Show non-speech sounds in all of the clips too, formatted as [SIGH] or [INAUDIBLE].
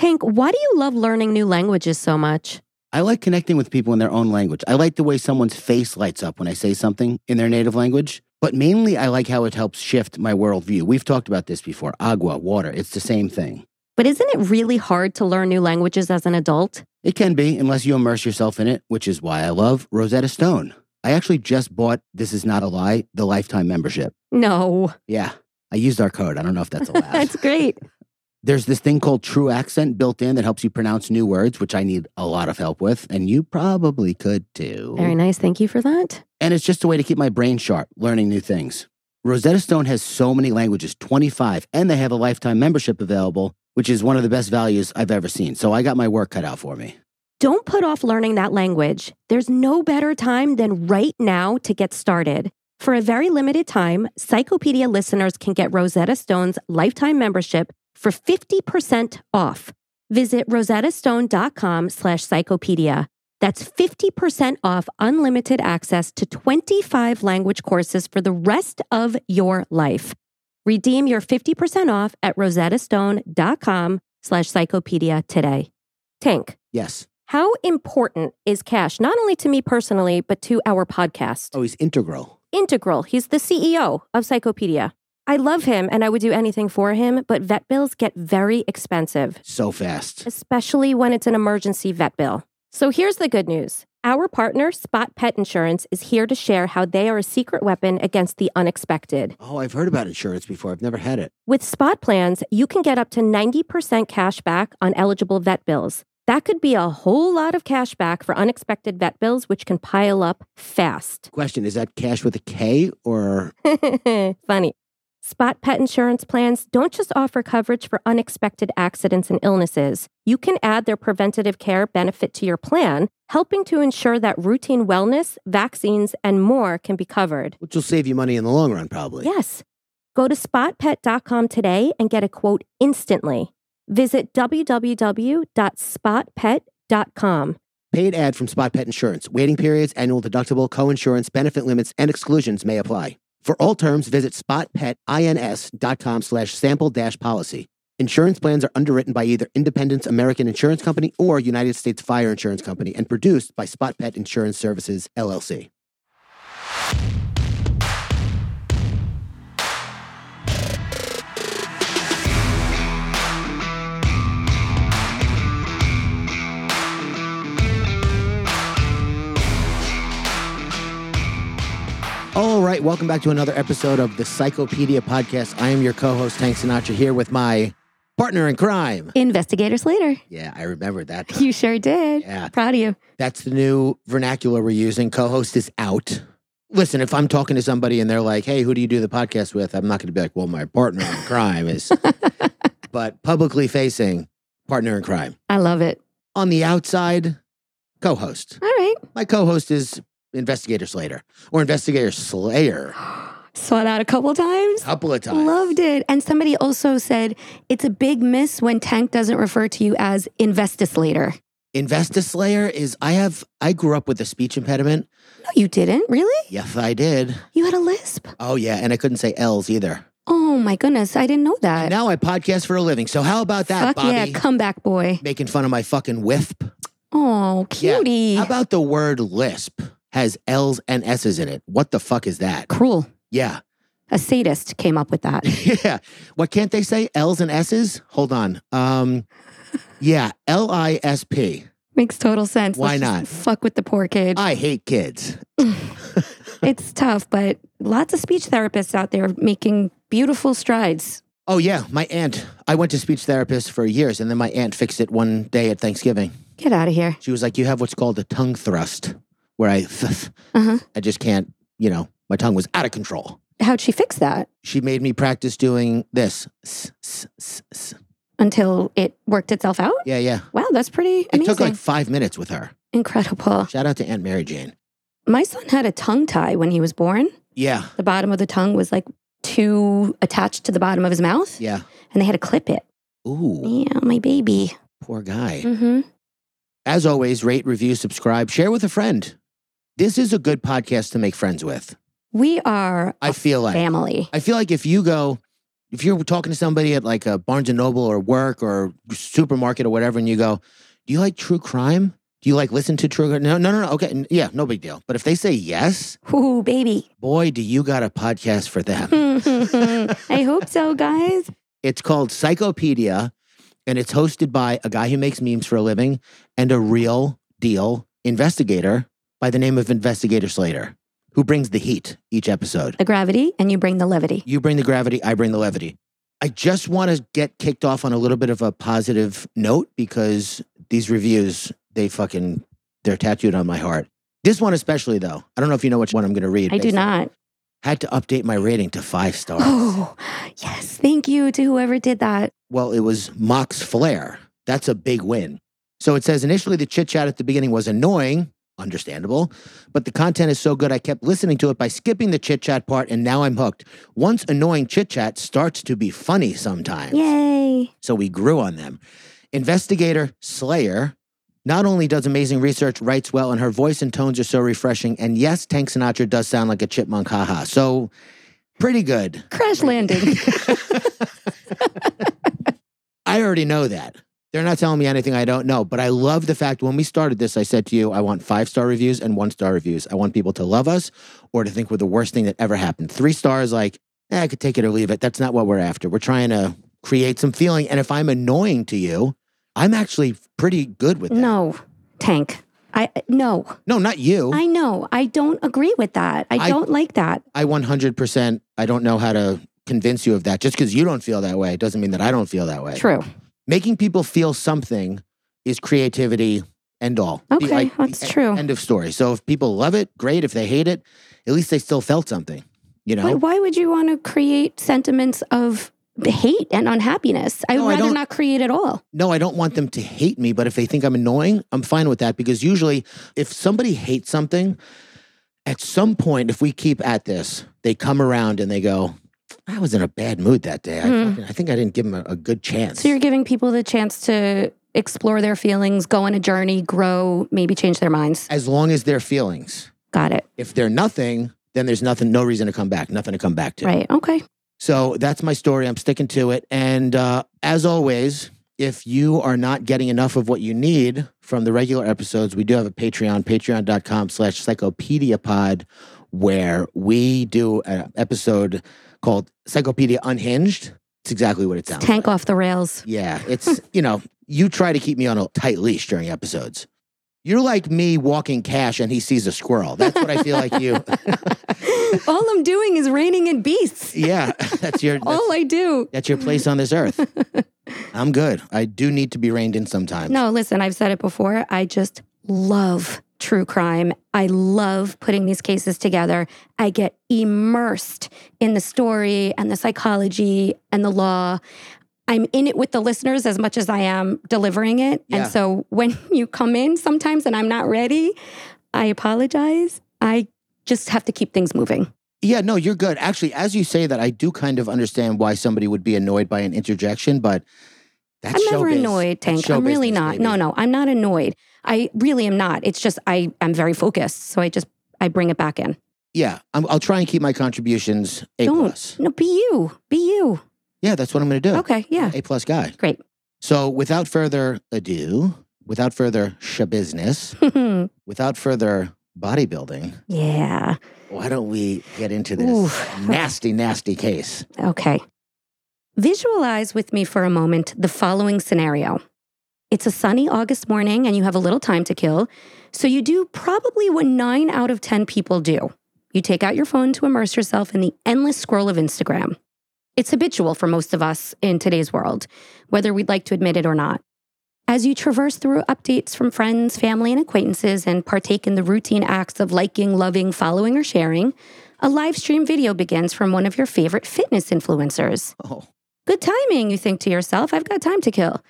Tank, why do you love learning new languages so much? I like connecting with people in their own language. I like the way someone's face lights up when I say something in their native language. But mainly, I like how it helps shift my worldview. We've talked about this before agua, water, it's the same thing. But isn't it really hard to learn new languages as an adult? It can be, unless you immerse yourself in it, which is why I love Rosetta Stone. I actually just bought, this is not a lie, the lifetime membership. No. Yeah, I used our code. I don't know if that's [LAUGHS] allowed. That's great. There's this thing called True Accent built in that helps you pronounce new words, which I need a lot of help with, and you probably could too. Very nice. Thank you for that. And it's just a way to keep my brain sharp, learning new things. Rosetta Stone has so many languages, 25, and they have a lifetime membership available, which is one of the best values I've ever seen. So I got my work cut out for me. Don't put off learning that language. There's no better time than right now to get started. For a very limited time, Psychopedia listeners can get Rosetta Stone's lifetime membership for 50% off. Visit rosettastone.com slash psychopedia. That's 50% off unlimited access to 25 language courses for the rest of your life. Redeem your 50% off at rosettastone.com slash psychopedia today. Tank, Yes. how important is Cash, not only to me personally, but to our podcast? Oh, he's integral. Integral. He's the CEO of Psychopedia. I love him and I would do anything for him, but vet bills get very expensive, So fast. especially when it's an emergency vet bill. So here's the good news. Our partner, Spot Pet Insurance, is here to share how they are a secret weapon against the unexpected. Oh, I've heard about insurance before. I've never had it. With Spot plans, you can get up to 90% cash back on eligible vet bills. That could be a whole lot of cash back for unexpected vet bills, which can pile up fast. Question Is that cash with a K or? [LAUGHS] Funny. Spot pet insurance plans don't just offer coverage for unexpected accidents and illnesses. You can add their preventative care benefit to your plan, helping to ensure that routine wellness, vaccines, and more can be covered. Which will save you money in the long run, probably. Yes. Go to spotpet.com today and get a quote instantly. Visit www.spotpet.com. Paid ad from Spot Pet Insurance. Waiting periods, annual deductible, co-insurance, benefit limits, and exclusions may apply. For all terms, visit spotpetins.com slash sample dash policy. Insurance plans are underwritten by either Independence American Insurance Company or United States Fire Insurance Company and produced by Spot Pet Insurance Services, LLC. All right, welcome back to another episode of the Psychopedia Podcast. I am your co-host, Tank Sinatra, here with my partner in crime. Investigator Slater. Yeah, I remember that. You sure did. Yeah. Proud of you. That's the new vernacular we're using. Co-host is out. Listen, if I'm talking to somebody and they're like, "Hey, who do you do the podcast with?" I'm not going to be like, "Well, my partner in crime is," [LAUGHS] but publicly facing partner in crime. I love it. On the outside, co-host. All right. My co-host is Investigator Slater or Investigator Slayer. [GASPS] Saw that a couple times. couple of times. Loved it. And somebody also said it's a big miss when Tank doesn't refer to you as Investislator. Investislayer is I have I grew up with a speech impediment. No, you didn't. Really? Yes, I did. You had a lisp. Oh yeah, and I couldn't say L's either. Oh my goodness. I didn't know that. Now I podcast for a living. So how about that, Fuck yeah, Bobby? comeback boy. Making fun of my fucking wisp. Oh, Yeah. cutie. How about the word lisp has L's and S's in it? What the fuck is that? Cruel. Yeah. A sadist came up with that. [LAUGHS] Yeah. What can't they say? L's and S's? Hold on. Um yeah, L I S P. Makes total sense. Why Let's not? Fuck with the poor kid. I hate kids. [LAUGHS] [LAUGHS] it's tough, but lots of speech therapists out there making beautiful strides. Oh yeah, my aunt. I went to speech therapist for years and then my aunt fixed it one day at Thanksgiving. Get out of here. She was like, "You have what's called a tongue thrust, where I, [LAUGHS] Uh-huh. I just can't, you know, my tongue was out of control." How'd she fix that? She made me practice doing this. Until it worked itself out? Yeah, yeah. Wow, that's pretty It amazing. took like five minutes with her. Incredible. Shout out to Aunt Mary Jane. My son had a tongue tie when he was born. Yeah, The bottom of the tongue was like too attached to the bottom of his mouth, yeah. and they had to clip it. Ooh, Yeah, my baby. poor guy. Mm-hmm. As always, rate, review, subscribe, share with a friend. This is a good podcast to make friends with. We are I feel like family. I feel like if you go, if you're talking to somebody at like a Barnes and Noble or work or supermarket or whatever, and you go, "Do you like true crime? Do you like listen to true?" No, no, no, no. Okay, yeah, no big deal. But if they say yes, Ooh, baby. boy, do you got a podcast for them. [LAUGHS] I hope so, guys. It's called Psychopedia, and it's hosted by a guy who makes memes for a living and a real deal investigator by the name of Investigator Slater, who brings the heat each episode. The gravity, and you bring the levity. You bring the gravity, I bring the levity. I just want to get kicked off on a little bit of a positive note because these reviews, they fucking, they're tattooed on my heart. This one especially, though. I don't know if you know which one I'm going to read. I do based on- not. Had to update my rating to five stars. Oh, [GASPS] yes. Thank you to whoever did that. Well, it was Mox Flair. That's a big win. So it says initially the chit chat at the beginning was annoying, understandable, but the content is so good I kept listening to it by skipping the chit chat part and now I'm hooked. Once annoying chit chat starts to be funny sometimes. Yay. So we grew on them. Investigator Slayer not only does amazing research, writes well, and her voice and tones are so refreshing. And yes, Tank Sinatra does sound like a chipmunk, haha. So pretty good. Crash landing. [LAUGHS] I already know that. They're not telling me anything I don't know, but I love the fact when we started this, I said to you, I want five star reviews and one star reviews. I want people to love us or to think we're the worst thing that ever happened. Three stars, like, eh, I could take it or leave it. That's not what we're after. We're trying to create some feeling. And if I'm annoying to you, I'm actually pretty good with that. no, Tank. I no. No, not you. I know. I don't agree with that. I, I- don't like that. I 100%, I don't know how to convince you of that. Just because you don't feel that way doesn't mean that I don't feel that way. True. Making people feel something is creativity end all. The- Okay, like, that's true. End of story. So if people love it, great. If they hate it, at least they still felt something, you know? But why would you want to create sentiments of hate and unhappiness? I'd No, I rather don't- not create at all. No, I don't want them to hate me, but if they think I'm annoying, I'm fine with that because usually if somebody hates something, at some point, if we keep at this, they come around and they go, I was in a bad mood that day. I, Hmm. fucking- I think I didn't give them a, a good chance. So you're giving people the chance to explore their feelings, go on a journey, grow, maybe change their minds. as long as they're feelings. Got it. If they're nothing, then there's nothing, no reason to come back, nothing to come back to. Right. Okay. So that's my story. I'm sticking to it. And uh, as always, if you are not getting enough of what you need from the regular episodes, we do have a Patreon, patreon.com slash psychopediapod, where we do an episode called Psychopedia Unhinged. It's exactly what it sounds Tank like. off the rails. Yeah, [LAUGHS] it's, you know, you try to keep me on a tight leash during episodes. You're like me walking cash and he sees a squirrel. That's what I feel like you. [LAUGHS] All I'm doing is reining in beasts. yeah, that's your [LAUGHS] that's, All I do. that's your place on this earth. I'm good. I do need to be reined in sometimes. No, listen, I've said it before. I just love true crime. I love putting these cases together. I get immersed in the story and the psychology and the law. I'm in it with the listeners as much as I am delivering it. Yeah. And so when [LAUGHS] you come in sometimes and I'm not ready, I apologize. I just have to keep things moving. Yeah, no, you're good. Actually, as you say that, I do kind of understand why somebody would be annoyed by an interjection, but that's I'm never annoyed, Tank. I'm really not. baby. No, no, I'm not annoyed. I really am not. It's just I I'm very focused, so I just I bring it back in. Yeah, I'm, I'll try and keep my contributions A Don't. plus. No, be you. Be you. Yeah, that's what I'm going to do. Okay, yeah. A plus guy. Great. So, without further ado, without further business, [LAUGHS] without further bodybuilding, yeah. why don't we get into this Oof. nasty, nasty case? Okay. Visualize with me for a moment the following scenario. It's a sunny August morning and you have a little time to kill. So you do probably what nine out of 10 people do. You take out your phone to immerse yourself in the endless scroll of Instagram. It's habitual for most of us in today's world, whether we'd like to admit it or not. As you traverse through updates from friends, family, and acquaintances and partake in the routine acts of liking, loving, following, or sharing, a live stream video begins from one of your favorite fitness influencers. Oh, Good timing, you think to yourself. I've got time to kill.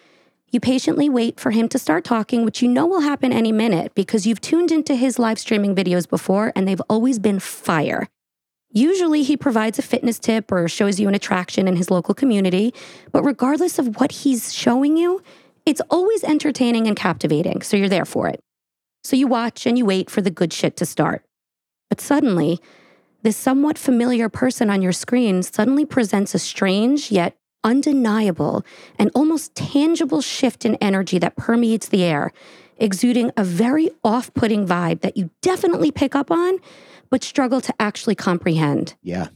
You patiently wait for him to start talking, which you know will happen any minute because you've tuned into his live streaming videos before and they've always been fire. Usually, he provides a fitness tip or shows you an attraction in his local community, but regardless of what he's showing you, it's always entertaining and captivating, so you're there for it. So you watch and you wait for the good shit to start. But suddenly, this somewhat familiar person on your screen suddenly presents a strange yet undeniable and almost tangible shift in energy that permeates the air, exuding a very off putting vibe that you definitely pick up on, but struggle to actually comprehend. Yeah.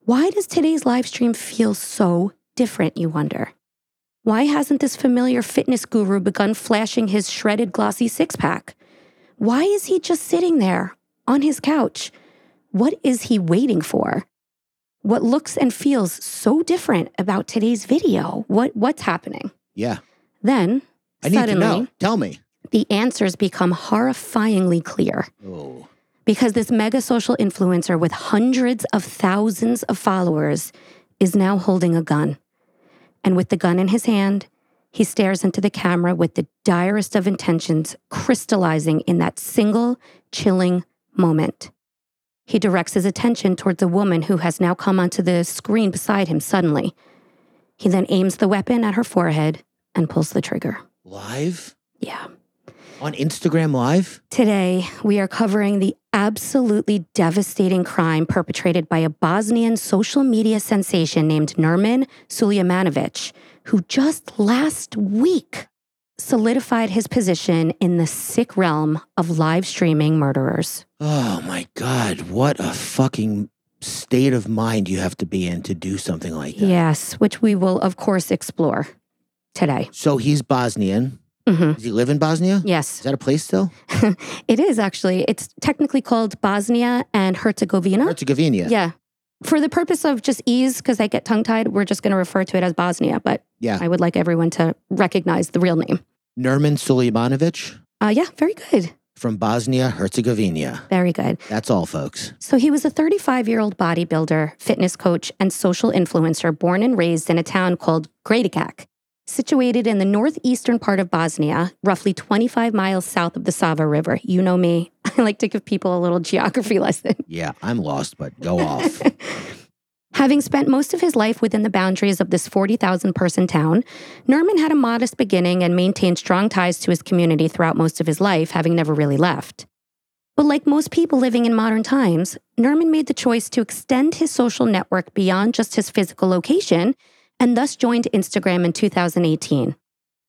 Why does today's live stream feel so different, you wonder? Why hasn't this familiar fitness guru begun flashing his shredded, glossy six pack? Why is he just sitting there on his couch? What is he waiting for? What looks and feels so different about today's video? What what's happening? Yeah. Then I need suddenly to know. Tell me. the answers become horrifyingly clear Oh. because this mega social influencer with hundreds of thousands of followers is now holding a gun. And with the gun in his hand, he stares into the camera with the direst of intentions crystallizing in that single chilling moment. He directs his attention towards a woman who has now come onto the screen beside him suddenly. He then aims the weapon at her forehead and pulls the trigger. Live? Yeah. On Instagram Live? Today, we are covering the absolutely devastating crime perpetrated by a Bosnian social media sensation named Nermin Sulejmanovic, who just last week solidified his position in the sick realm of live streaming murderers. Oh my God. What a fucking state of mind you have to be in to do something like that. Yes, which we will, of course, explore today. So he's Bosnian. hmm Does he live in Bosnia? Yes. Is that a place still? [LAUGHS] it is actually. It's technically called Bosnia and Herzegovina. Herzegovina. Yeah. For the purpose of just ease, because I get tongue tied, we're just going to refer to it as Bosnia, but Yeah. I would like everyone to recognize the real name. Nermin Sulejmanovic Uh, yeah, very good. from Bosnia Herzegovina. Very good. That's all, folks. So he was a 35 year old bodybuilder, fitness coach, and social influencer born and raised in a town called Gradacac, situated in the northeastern part of Bosnia, roughly 25 miles south of the Sava River. You know me, [LAUGHS] I like to give people a little geography [LAUGHS] lesson. Yeah, I'm lost, but go off. [LAUGHS] Having spent most of his life within the boundaries of this 40,000 person town, Nermin had a modest beginning and maintained strong ties to his community throughout most of his life, having never really left. But like most people living in modern times, Nermin made the choice to extend his social network beyond just his physical location and thus joined Instagram in 2018.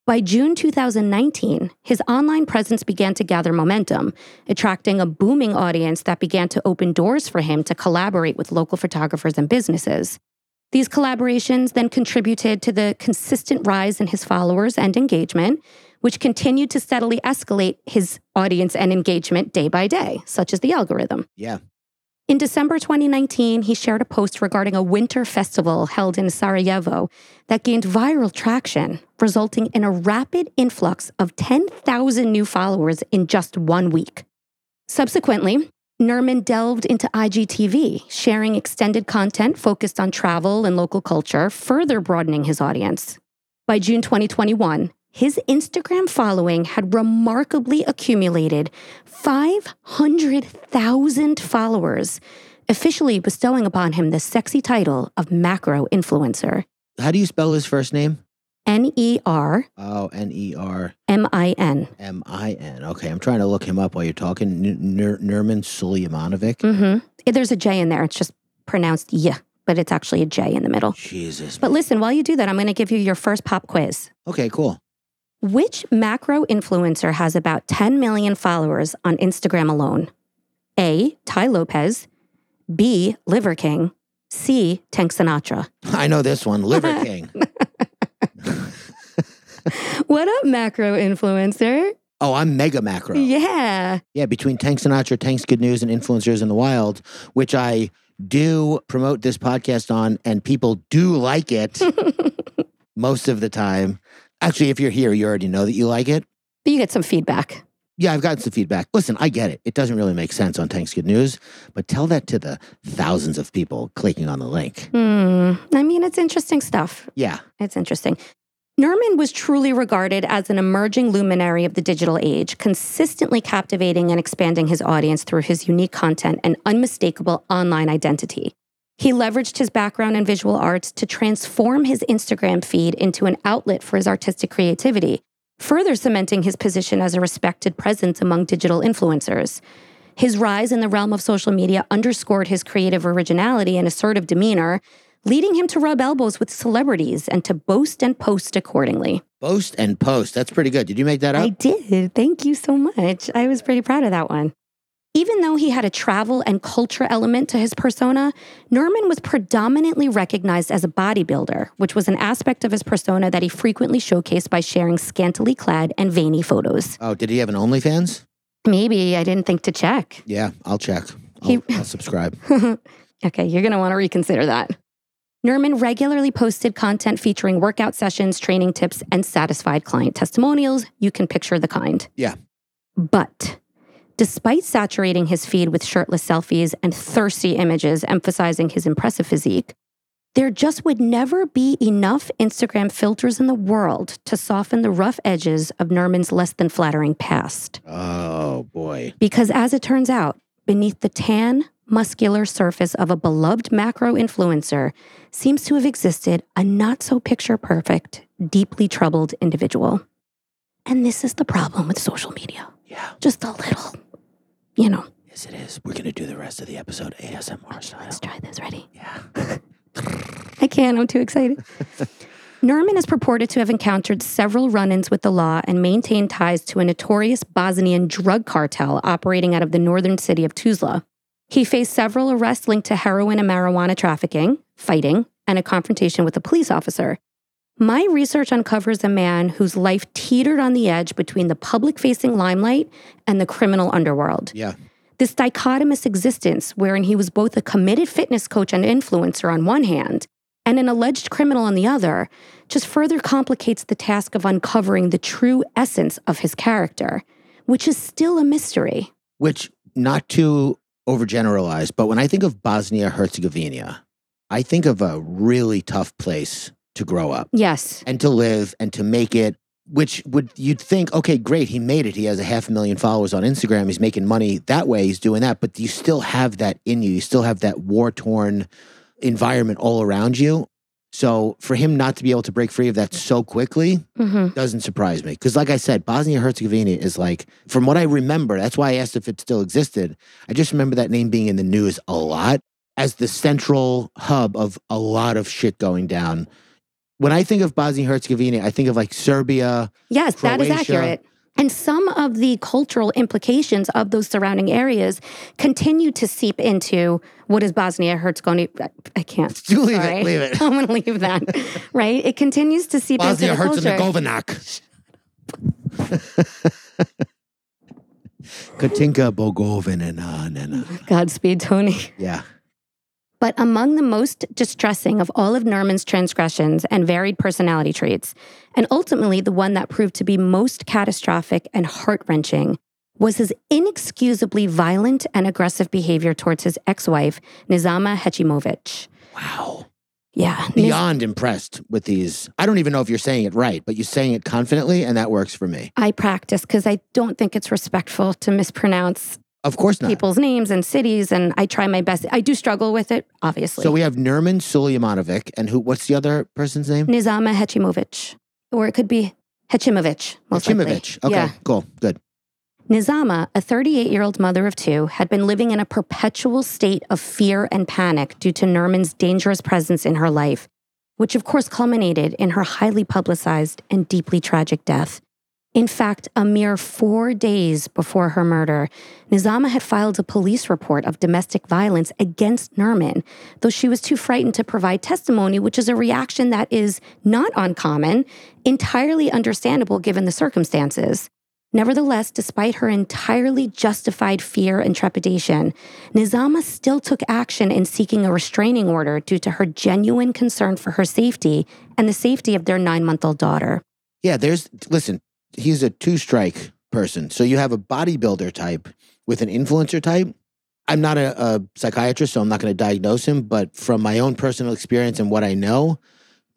By June 2019, his online presence began to gather momentum, attracting a booming audience that began to open doors for him to collaborate with local photographers and businesses. These collaborations then contributed to the consistent rise in his followers and engagement, which continued to steadily escalate his audience and engagement day by day, such as the algorithm. yeah. In December 2019, he shared a post regarding a winter festival held in Sarajevo that gained viral traction, resulting in a rapid influx of 10,000 new followers in just one week. Subsequently, Nermin delved into IGTV, sharing extended content focused on travel and local culture, further broadening his audience. By June 2021, his Instagram following had remarkably accumulated 500,000 followers, officially bestowing upon him the sexy title of macro influencer. How do you spell his first name? N E R Oh, N E R M I N. M I N. Okay, I'm trying to look him up while you're talking. N- Ner- Nermin Sulejmanovic. Mm-hmm. There's a J in there. It's just pronounced yeah, but it's actually a J in the middle. Jesus. But listen, while you do that, I'm going to give you your first pop quiz. Okay, cool. Which macro influencer has about 10 million followers on Instagram alone? A. Tai Lopez. B. Liver King. C. Tank Sinatra. [LAUGHS] I know this one, Liver [LAUGHS] King. What up, macro influencer? Oh, I'm mega macro. Yeah. Yeah, between Tank Sinatra, Tank's Good News, and Influencers in the Wild, which I do promote this podcast on, and people do like it [LAUGHS] most of the time. Actually, if you're here, you already know that you like it. But you get some feedback. Yeah, I've gotten some feedback. Listen, I get it. It doesn't really make sense on Tank's Good News, but tell that to the thousands of people clicking on the link. Hmm. I mean, it's interesting stuff. Yeah. It's interesting. Nermin was truly regarded as an emerging luminary of the digital age, consistently captivating and expanding his audience through his unique content and unmistakable online identity. He leveraged his background in visual arts to transform his Instagram feed into an outlet for his artistic creativity, further cementing his position as a respected presence among digital influencers. His rise in the realm of social media underscored his creative originality and assertive demeanor, leading him to rub elbows with celebrities and to boast and post accordingly. Boast and post. That's pretty good. Did you make that up? I did. Thank you so much. I was pretty proud of that one. Even though he had a travel and culture element to his persona, Nermin was predominantly recognized as a bodybuilder, which was an aspect of his persona that he frequently showcased by sharing scantily clad and veiny photos. oh, did he have an OnlyFans? Maybe I didn't think to check. Yeah, I'll check. I'll, He- I'll subscribe. [LAUGHS] Okay, you're going to want to reconsider that. Nermin regularly posted content featuring workout sessions, training tips, and satisfied client testimonials. You can picture the kind. Yeah. But despite saturating his feed with shirtless selfies and thirsty images emphasizing his impressive physique, there just would never be enough Instagram filters in the world to soften the rough edges of Nermin's less than flattering past. Oh, boy. Because as it turns out, beneath the tan, muscular surface of a beloved macro influencer seems to have existed a not so picture perfect, deeply troubled individual. And this is the problem with social media. Yeah. Just a little, you know, Yes, it is. We're going to do the rest of the episode ASMR style. let's try this. Ready? Yeah. [LAUGHS] I can't, I'm too excited. [LAUGHS] Nermin is purported to have encountered several run ins with the law and maintained ties to a notorious Bosnian drug cartel operating out of the northern city of Tuzla. He faced several arrests linked to heroin and marijuana trafficking, fighting, and a confrontation with a police officer. My research uncovers a man whose life teetered on the edge between the public facing limelight and the criminal underworld. Yeah. This dichotomous existence, wherein he was both a committed fitness coach and influencer on one hand, and an alleged criminal on the other, just further complicates the task of uncovering the true essence of his character, which is still a mystery. Which, not to overgeneralize, but when I think of Bosnia Herzegovina, I think of a really tough place to grow up Yes. and to live and to make it. Which would you'd think, okay, great, he made it. He has a half a million followers on Instagram. He's making money that way. He's doing that, but you still have that in you. You still have that war torn environment all around you. So for him not to be able to break free of that so quickly, hmm doesn't surprise me because like i said bosnia herzegovina is like from what i remember that's why i asked if it still existed i just remember that name being in the news a lot as the central hub of a lot of shit going down when i think of bosnia herzegovina i think of like serbia Yes, that is accurate. And some of the cultural implications of those surrounding areas continue to seep into what is Bosnia Herzegovina. I can't. [LAUGHS] leave it leave it [LAUGHS] I'm going to leave that. [LAUGHS] Right? It continues to seep bosnia into herzegovina katinka bogovina Godspeed, Tony. yeah But among the most distressing of all of Norman's transgressions and varied personality traits, and ultimately the one that proved to be most catastrophic and heart wrenching, was his inexcusably violent and aggressive behavior towards his ex wife, Nizama Hechimovic. wow Yeah. Niz- beyond impressed with these. I don't even know if you're saying it right, but you're saying it confidently, and that works for me. I practice because I don't think it's respectful to mispronounce Of course not. people's names and cities, and I try my best. I do struggle with it, obviously. So we have Nermin Sulejmanovic, and who? What's the other person's name? Nizama Hechimovic, or it could be Hechimovic, most likely. Chimovic. Okay, Yeah. cool, good. Nizama, a 38 year old mother of two, had been living in a perpetual state of fear and panic due to Nermin's dangerous presence in her life, which of course culminated in her highly publicized and deeply tragic death. In fact, a mere four days before her murder, Nizama had filed a police report of domestic violence against Nermin, though she was too frightened to provide testimony, which is a reaction that is not uncommon, entirely understandable given the circumstances. Nevertheless, despite her entirely justified fear and trepidation, Nizama still took action in seeking a restraining order due to her genuine concern for her safety and the safety of their nine month old daughter. Yeah, there's. Listen, he's a two-strike person. So you have a bodybuilder type with an influencer type. I'm not a, a psychiatrist, so I'm not going to diagnose him. But from my own personal experience and what I know,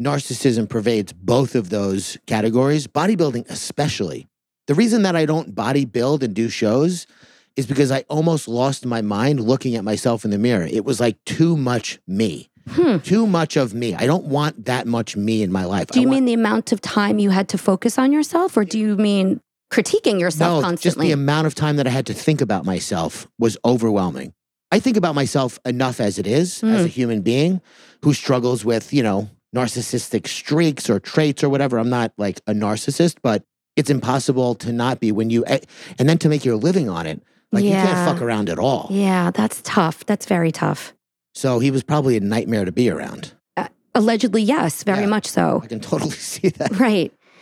narcissism pervades both of those categories. Bodybuilding, especially. The reason that I don't bodybuild and do shows is because I almost lost my mind looking at myself in the mirror. It was like too much me, Hmm. too much of me. I don't want that much me in my life. Do you want- mean the amount of time you had to focus on yourself, or do you mean critiquing yourself no, just the amount of time that I had to think about myself was overwhelming. I think about myself enough as it is, as a human being who struggles with, you know, narcissistic streaks or traits or whatever. I'm not like a narcissist, but it's impossible to not be when you, eh, and then to make your living on it. Like you can't fuck around at all. yeah, that's tough. That's very tough. So he was probably a nightmare to be around. Uh, allegedly, yes, very Yeah. much so. I can totally [LAUGHS] see that. Right.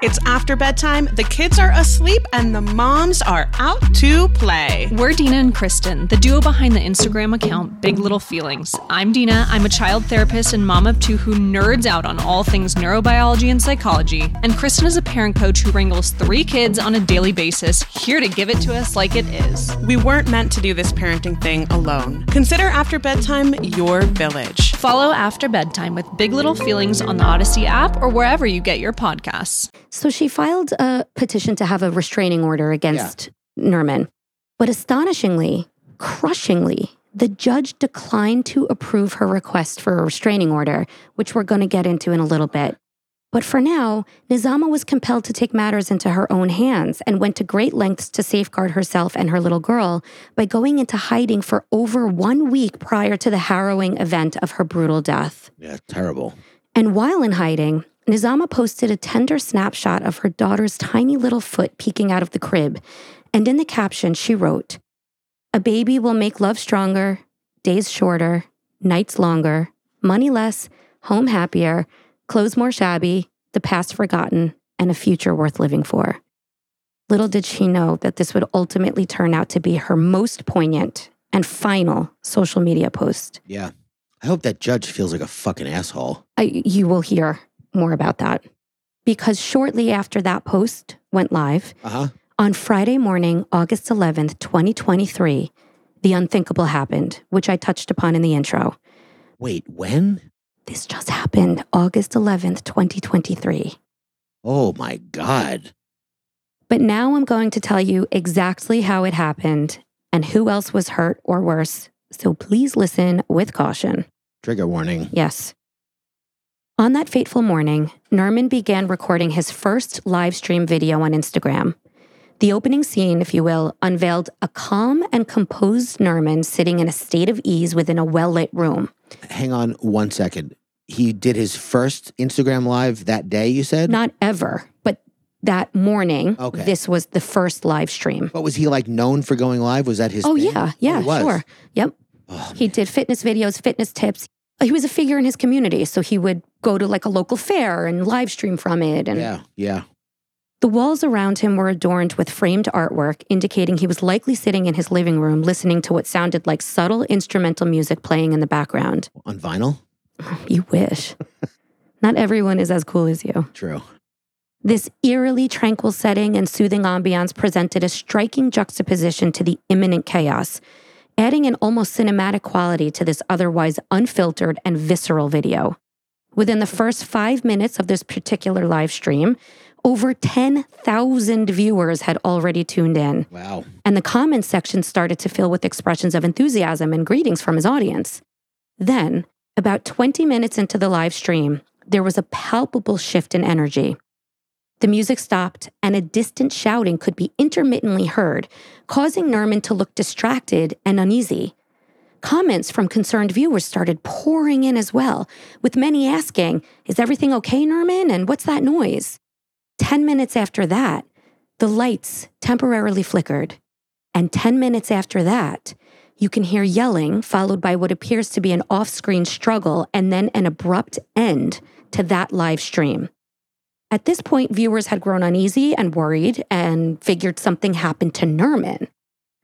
It's after bedtime, the kids are asleep, and the moms are out to play. We're Deena and Kristin, the duo behind the Instagram account Big Little Feelings. I'm Deena. I'm a child therapist and mom of two who nerds out on all things neurobiology and psychology. And Kristin is a parent coach who wrangles three kids on a daily basis, here to give it to us like it is. We weren't meant to do this parenting thing alone. Consider after bedtime your village. Follow After Bedtime with Big Little Feelings on the Odyssey app or wherever you get your podcasts. So she filed a petition to have a restraining order against Nermin. But astonishingly, crushingly, the judge declined to approve her request for a restraining order, which we're going to get into in a little bit. But for now, Nizama was compelled to take matters into her own hands and went to great lengths to safeguard herself and her little girl by going into hiding for over one week prior to the harrowing event of her brutal death. Yeah, terrible. And while in hiding, Nizama posted a tender snapshot of her daughter's tiny little foot peeking out of the crib. And in the caption, she wrote, A baby will make love stronger, days shorter, nights longer, money less, home happier, clothes more shabby, the past forgotten, and a future worth living for. Little did she know that this would ultimately turn out to be her most poignant and final social media post. Yeah. I hope that judge feels like a fucking asshole. I, you will hear more about that. Because shortly after that post went live, Uh huh. on Friday morning, August 11th, 2023, the unthinkable happened, which I touched upon in the intro. Wait, when? This just happened August 11th, 2023. Oh my God. But now I'm going to tell you exactly how it happened and who else was hurt or worse. So please listen with caution. Trigger warning. Yes. On that fateful morning, Norman began recording his first live stream video on Instagram. The opening scene, if you will, unveiled a calm and composed Norman sitting in a state of ease within a well lit room. Hang on one second. He did his first Instagram live that day, you said? Not ever, that morning, Okay. this was the first live stream. But was he like known for going live? Was that his Oh, thing? yeah, oh, yeah, he was. sure. Yep. Oh, He did fitness videos, fitness tips. He was a figure in his community, so he would go to like a local fair and live stream from it. And yeah, yeah. The walls around him were adorned with framed artwork, indicating he was likely sitting in his living room listening to what sounded like subtle instrumental music playing in the background. On vinyl? [LAUGHS] You wish. Not everyone is as cool as you. True. This eerily tranquil setting and soothing ambiance presented a striking juxtaposition to the imminent chaos, adding an almost cinematic quality to this otherwise unfiltered and visceral video. Within the first five minutes of this particular live stream, over 10,000 viewers had already tuned in, Wow. and the comments section started to fill with expressions of enthusiasm and greetings from his audience. Then, about 20 minutes into the live stream, there was a palpable shift in energy. The music stopped, and a distant shouting could be intermittently heard, causing Nermin to look distracted and uneasy. Comments from concerned viewers started pouring in as well, with many asking, Is everything okay, Nermin? And what's that noise? Ten minutes after that, the lights temporarily flickered. And 10 minutes after that, you can hear yelling, followed by what appears to be an off screen struggle, and then an abrupt end to that live stream. At this point, viewers had grown uneasy and worried and figured something happened to Nermin.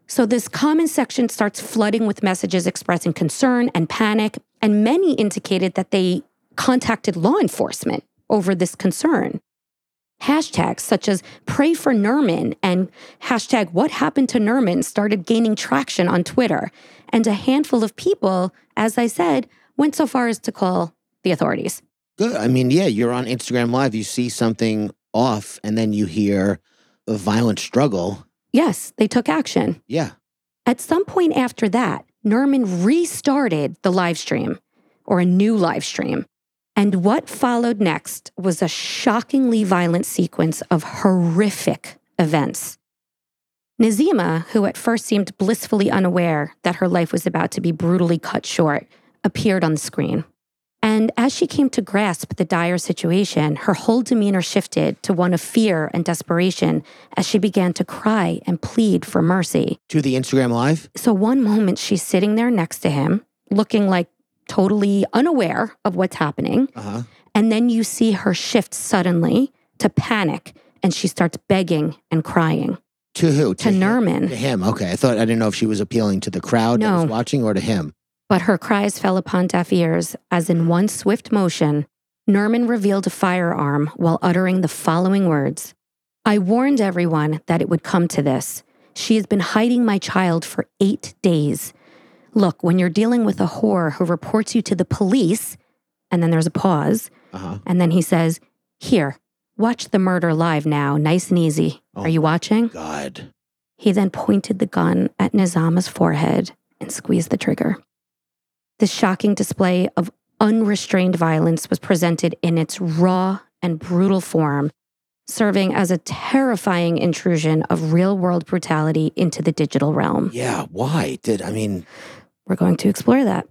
So, this comment section starts flooding with messages expressing concern and panic, and many indicated that they contacted law enforcement over this concern. Hashtags such as pray for Nermin and hashtag what happened to Nermin started gaining traction on Twitter. And a handful of people, as I said, went so far as to call the authorities. Good. I mean, yeah, you're on Instagram Live, you see something off, and then you hear a violent struggle. Yes, they took action. Yeah. At some point after that, Nermin restarted the live stream or a new live stream. And what followed next was a shockingly violent sequence of horrific events. Nazima, who at first seemed blissfully unaware that her life was about to be brutally cut short, appeared on the screen. And as she came to grasp the dire situation, her whole demeanor shifted to one of fear and desperation as she began to cry and plead for mercy. To the Instagram Live? So, one moment she's sitting there next to him, looking like totally unaware of what's happening. Uh-huh. And then you see her shift suddenly to panic and she starts begging and crying. To who? To him? Nermin. To him. Okay. I thought I didn't know if she was appealing to the crowd that was watching or to him. But her cries fell upon deaf ears as, in one swift motion, Norman revealed a firearm while uttering the following words I warned everyone that it would come to this. She has been hiding my child for eight days. Look, when you're dealing with a whore who reports you to the police, and then there's a pause, Uh-huh. and then he says, Here, watch the murder live now, nice and easy. Oh. Are you watching? God. He then pointed the gun at Nizama's forehead and squeezed the trigger. This shocking display of unrestrained violence was presented in its raw and brutal form, serving as a terrifying intrusion of real world brutality into the digital realm. Yeah. Why? Did I mean We're going to explore that.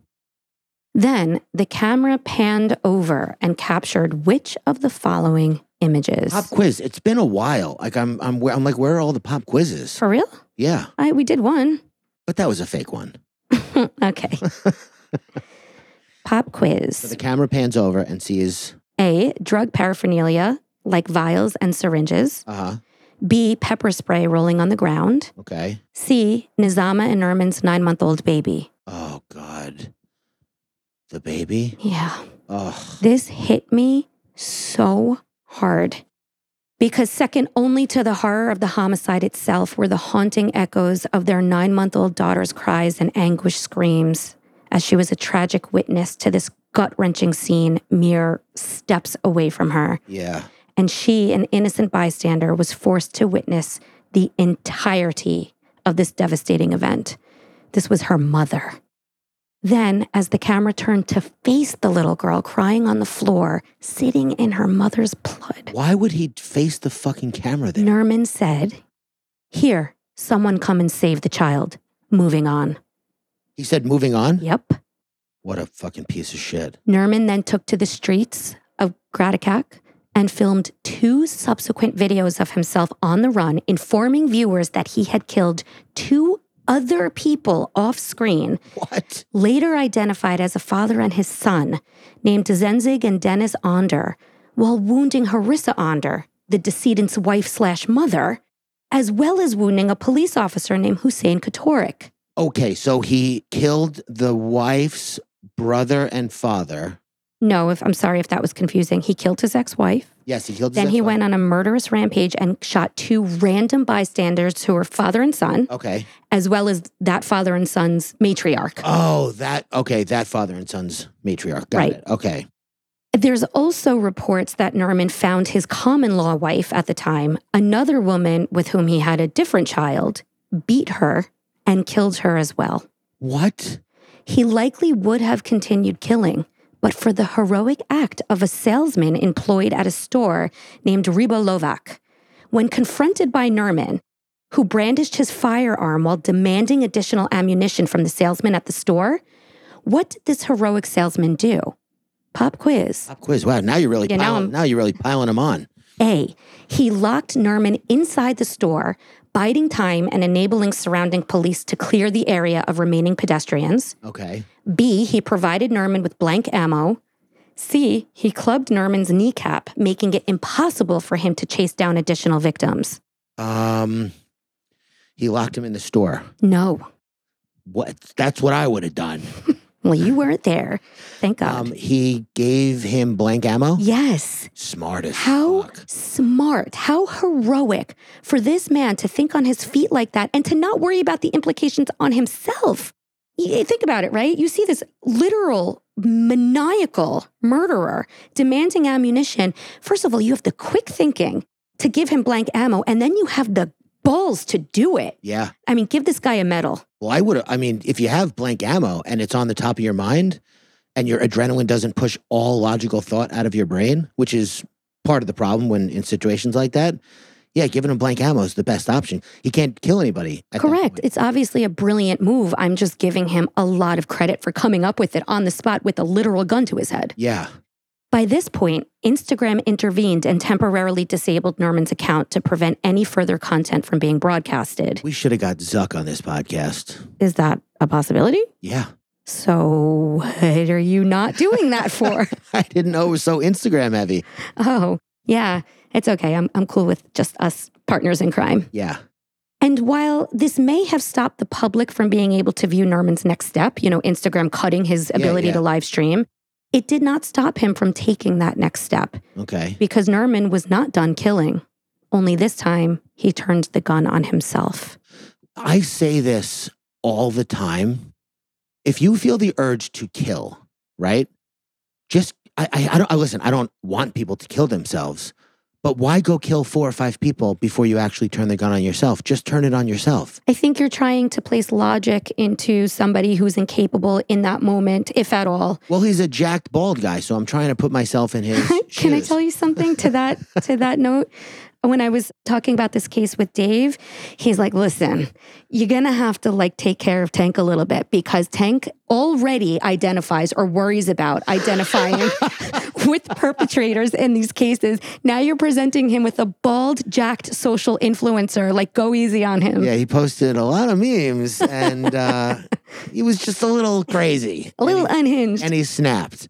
Then the camera panned over and captured which of the following images? pop quiz? It's been a while. Like I'm I'm I'm like, where are all the pop quizzes? For real? Yeah. I, we did one. But that was a fake one. [LAUGHS] okay. [LAUGHS] [LAUGHS] Pop So quiz. the camera pans over and sees A. Drug paraphernalia like vials and syringes. uh-huh. B. Pepper spray rolling on the ground. Okay. C. Nizama and Nermin's nine month old baby. Oh God. The baby? Yeah. Oh. This hit me so hard. Because second only to the horror of the homicide itself were the haunting echoes of their nine month old daughter's cries and anguished screams as she was a tragic witness to this gut wrenching scene mere steps away from her. Yeah. And she, an innocent bystander, was forced to witness the entirety of this devastating event. This was her mother. Then, as the camera turned to face the little girl crying on the floor, sitting in her mother's blood, Why would he face the fucking camera there? Nermin said, Here, someone come and save the child. Moving on. He said moving on? Yep. What a fucking piece of shit. Nermin then took to the streets of Gradacac and filmed two subsequent videos of himself on the run, informing viewers that he had killed two other people off screen, What? later identified as a father and his son, named Zenzig and Dennis Onder, while wounding Harissa Onder, the decedent's wife slash mother, as well as wounding a police officer named Hussein Katorik. Okay, so he killed the wife's brother and father. No, if I'm sorry if that was confusing. He killed his ex-wife. Yes, he killed his Then he went on a murderous rampage and shot two random bystanders who were father and son, Okay. as well as that father and son's matriarch. Oh, that okay, that father and son's matriarch. Got Right. it. Okay. There's also reports that Nermin found his common law wife at the time, another woman with whom he had a different child, beat her and killed her as well. What? He likely would have continued killing, but for the heroic act of a salesman employed at a store named Ribolovak. When confronted by Nermin, who brandished his firearm while demanding additional ammunition from the salesman at the store, what did this heroic salesman do? Pop quiz. Pop quiz. Wow, now you're really now piling, now you're really piling them on. A. He locked Nermin inside the store, biding time and enabling surrounding police to clear the area of remaining pedestrians. Okay. B. He provided Nermin with blank ammo. C. He clubbed Nermin's kneecap, making it impossible for him to chase down additional victims. Um he locked him in the store. No. What that's what I would have done. [LAUGHS] Well, you weren't there. Thank God. Um, he gave him blank ammo. yes. Smart as How fuck. smart, how heroic for this man to think on his feet like that and to not worry about the implications on himself. Think about it, right? You see this literal maniacal murderer demanding ammunition. First of all, you have the quick thinking to give him blank ammo, and then you have the balls to do it. Yeah. I mean, give this guy a medal. Well, I would. I mean, if you have blank ammo and it's on the top of your mind, and your adrenaline doesn't push all logical thought out of your brain, which is part of the problem when in situations like that. Yeah, giving him blank ammo is the best option. He can't kill anybody. Correct. It's obviously a brilliant move. I'm just giving him a lot of credit for coming up with it on the spot with a literal gun to his head. Yeah. By this point, Instagram intervened and temporarily disabled Norman's account to prevent any further content from being broadcasted. We should have got Zuck on this podcast. Is that a possibility? Yeah. So, what are you not doing that for? [LAUGHS] I didn't know it was so Instagram heavy. oh, yeah, it's okay. I'm, I'm cool with just us partners in crime. Yeah. And while this may have stopped the public from being able to view Norman's next step, you know, Instagram cutting his ability yeah. to live stream, it did not stop him from taking that next step Okay. because Norman was not done killing. Only this time, he turned the gun on himself. I say this all the time. If you feel the urge to kill, right? Just I I, I don't I listen, I don't want people to kill themselves. But why go kill four or five people before you actually turn the gun on yourself? Just turn it on yourself. I think you're trying to place logic into somebody who's incapable in that moment, if at all. Well, he's a jacked bald guy, so I'm trying to put myself in his [LAUGHS] Can I tell you something to that to that [LAUGHS] note? When I was talking about this case with Dave, he's like, "Listen, you're going to have to like take care of Tank a little bit because Tank already identifies or worries about identifying [LAUGHS] with perpetrators in these cases. Now you're presenting him with a bald, jacked social influencer. Like, go easy on him. Yeah, he posted a lot of memes and uh, [LAUGHS] he was just a little crazy. A little he, unhinged. and he snapped.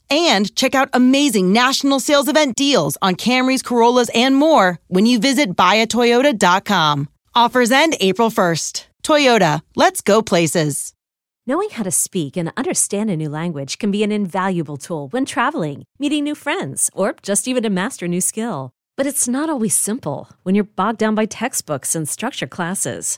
and check out amazing national sales event deals on Camrys, Corollas, and more when you visit buyatoyota.com. Offers end April 1st. Toyota, let's go places. Knowing how to speak and understand a new language can be an invaluable tool when traveling, meeting new friends, or just even to master a new skill. But it's not always simple when you're bogged down by textbooks and structured classes.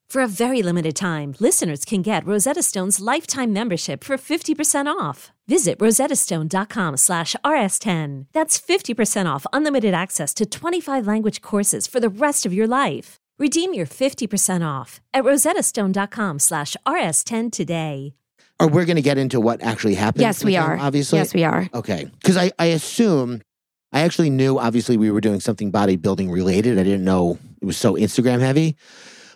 For a very limited time, listeners can get Rosetta Stone's lifetime membership for 50% off. Visit rosettastone.com slash rs10. That's 50% off unlimited access to 25 language courses for the rest of your life. Redeem your 50% off at rosettastone.com slash rs10 today. Or we're going to get into what actually happened. yes, we with him, are. Obviously. Yes, we are. Okay. Because I, I assume, I actually knew, obviously, we were doing something bodybuilding related. I didn't know it was so Instagram heavy.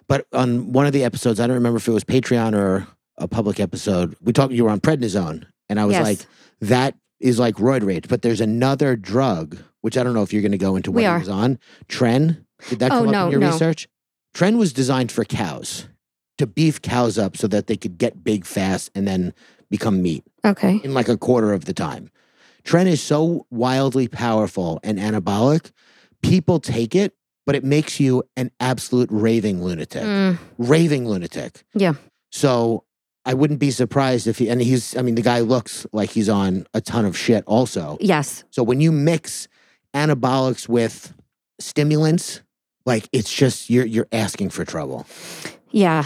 But on one of the episodes, I don't remember if it was Patreon or a public episode, we talked, you were on prednisone. And I was Yes. like, that is like roid rage. But there's another drug, which I don't know if you're going to go into what We it was on. Tren. Did that Oh, come up no, in your no. research? Tren was designed for cows to beef cows up so that they could get big fast and then become meat Okay. in like a quarter of the time. Tren is so wildly powerful and anabolic. People take it, but it makes you an absolute raving lunatic. Mm, Raving lunatic. Yeah. So I wouldn't be surprised if he, and he's, I mean, the guy looks like he's on a ton of shit also. Yes. So when you mix anabolics with stimulants, like it's just, you're, you're asking for trouble. Yeah.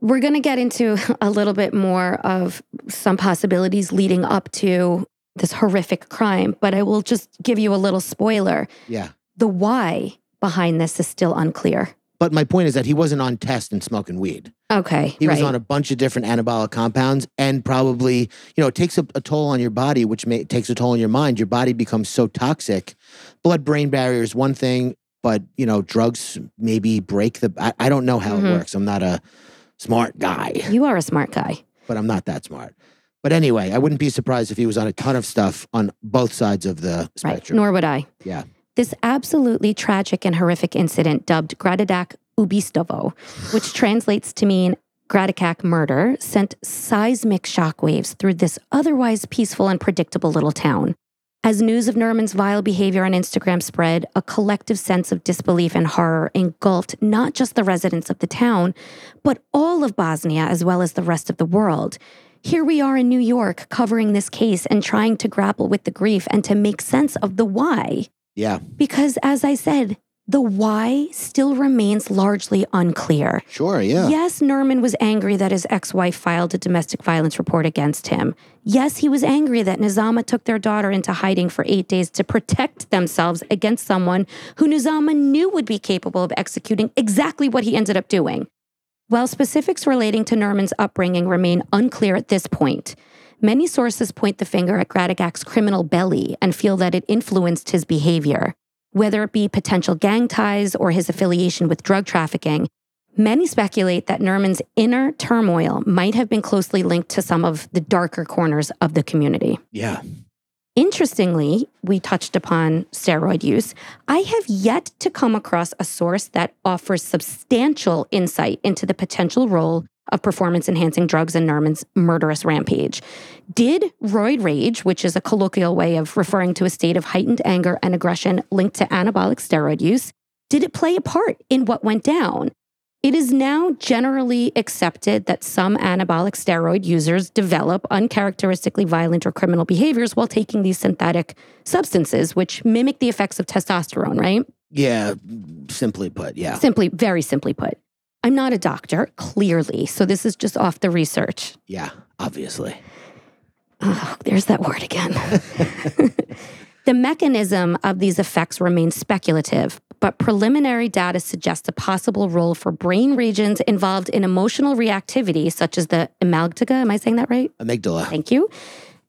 We're going to get into [LAUGHS] a little bit more of some possibilities leading up to this horrific crime, but I will just give you a little spoiler. Yeah. The why behind this is still unclear. But my point is that he wasn't on test and smoking weed. Okay. He right. was on a bunch of different anabolic compounds, and probably, you know, it takes a, a toll on your body, which may, takes a toll on your mind. Your body becomes so toxic. Blood brain barrier is one thing, but, you know, drugs maybe break the. I, I don't know how Mhm. it works. I'm not a smart guy, you are a smart guy. but I'm not that smart. But anyway, I wouldn't be surprised if he was on a ton of stuff on both sides of the spectrum. Right. spectrum. Nor would I. Yeah. This absolutely tragic and horrific incident, dubbed Gradacac Ubistovo, which translates to mean Gradacac murder, sent seismic shockwaves through this otherwise peaceful and predictable little town. As news of Nermin's vile behavior on Instagram spread, a collective sense of disbelief and horror engulfed not just the residents of the town, but all of Bosnia as well as the rest of the world. Here we are in New York covering this case and trying to grapple with the grief and to make sense of the why. Yeah. Because as I said, the why still remains largely unclear. Sure. Yeah. Yes, Norman was angry that his ex wife filed a domestic violence report against him. Yes, he was angry that Nizama took their daughter into hiding for eight days to protect themselves against someone who Nizama knew would be capable of executing exactly what he ended up doing. While specifics relating to Norman's upbringing remain unclear at this point, many sources point the finger at Gradacac's criminal belly and feel that it influenced his behavior. Whether it be potential gang ties or his affiliation with drug trafficking, many speculate that Nermin's inner turmoil might have been closely linked to some of the darker corners of the community. Yeah. Interestingly, we touched upon steroid use. I have yet to come across a source that offers substantial insight into the potential role of performance enhancing drugs and Nermin's murderous rampage. Did roid rage, which is a colloquial way of referring to a state of heightened anger and aggression linked to anabolic steroid use, did it play a part in what went down? It is now generally accepted that some anabolic steroid users develop uncharacteristically violent or criminal behaviors while taking these synthetic substances, which mimic the effects of testosterone, right? Yeah. Simply put. Yeah. Simply, very simply put. I'm not a doctor, clearly, so this is just off the research. Yeah. Obviously. Oh, there's that word again. [LAUGHS] the mechanism of these effects remains speculative, but preliminary data suggests a possible role for brain regions involved in emotional reactivity, such as the amygdala. Am I saying that right? Amygdala. Thank you.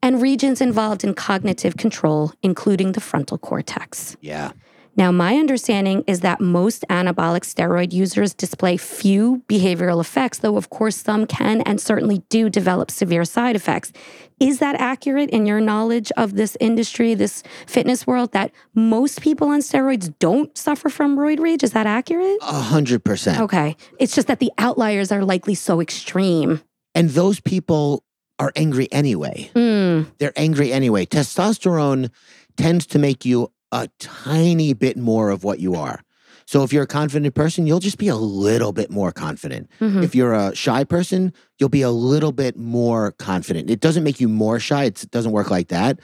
And regions involved in cognitive control, including the frontal cortex. Yeah. Now, my understanding is that most anabolic steroid users display few behavioral effects, though, of course, some can and certainly do develop severe side effects. Is that accurate in your knowledge of this industry, this fitness world, that most people on steroids don't suffer from roid rage? Is that accurate? A hundred percent. Okay. It's just that the outliers are likely so extreme. And those people are angry anyway. Hmm. They're angry anyway. Testosterone tends to make you a tiny bit more of what you are. So if you're a confident person, you'll just be a little bit more confident. Mhm. If you're a shy person, you'll be a little bit more confident. It doesn't make you more shy. It's, it doesn't work like that.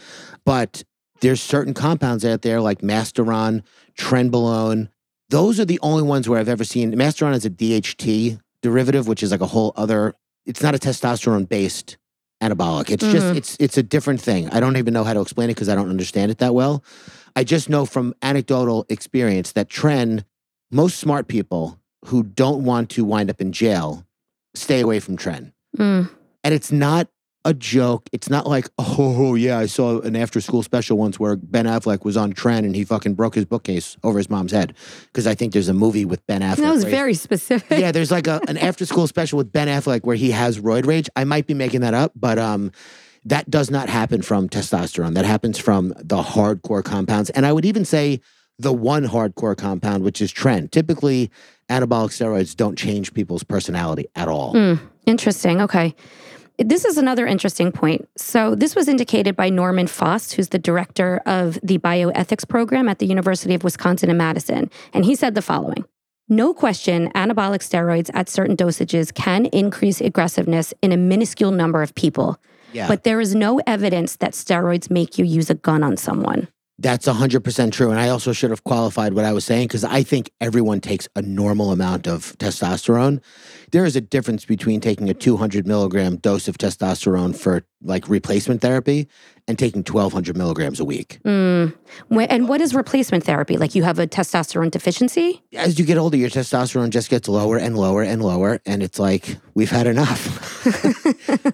But there's certain compounds out there like Masteron, Trenbolone. Those are the only ones where I've ever seen. Masteron is a DHT derivative, which is like a whole other. It's not a testosterone based anabolic. It's just Mhm. it's it's a different thing. I don't even know how to explain it because I don't understand it that well. I just know from anecdotal experience that Tren, most smart people who don't want to wind up in jail, stay away from Tren. Mm. And it's not a joke. It's not like, oh yeah, I saw an after school special once where Ben Affleck was on Tren and he fucking broke his bookcase over his mom's head. Because I think there's a movie with Ben Affleck. That was very specific. yeah, there's like a, an after school special with Ben Affleck where he has roid rage. I might be making that up, but um, that does not happen from testosterone. That happens from the hardcore compounds. And I would even say the one hardcore compound, which is Tren. Typically, anabolic steroids don't change people's personality at all. Hmm. Interesting. Okay. This is another interesting point. So, this was indicated by Norman Fost, who's the director of the bioethics program at the University of Wisconsin in Madison. And he said the following No question, anabolic steroids at certain dosages can increase aggressiveness in a minuscule number of people. Yeah. But there is no evidence that steroids make you use a gun on someone. That's 100% true. And I also should have qualified what I was saying because I think everyone takes a normal amount of testosterone. There is a difference between taking a 200 milligram dose of testosterone for like replacement therapy and taking 1200 milligrams a week. Mm. And what is replacement therapy? Like you have a testosterone deficiency? As you get older, your testosterone just gets lower and lower and lower. And it's like, we've had enough.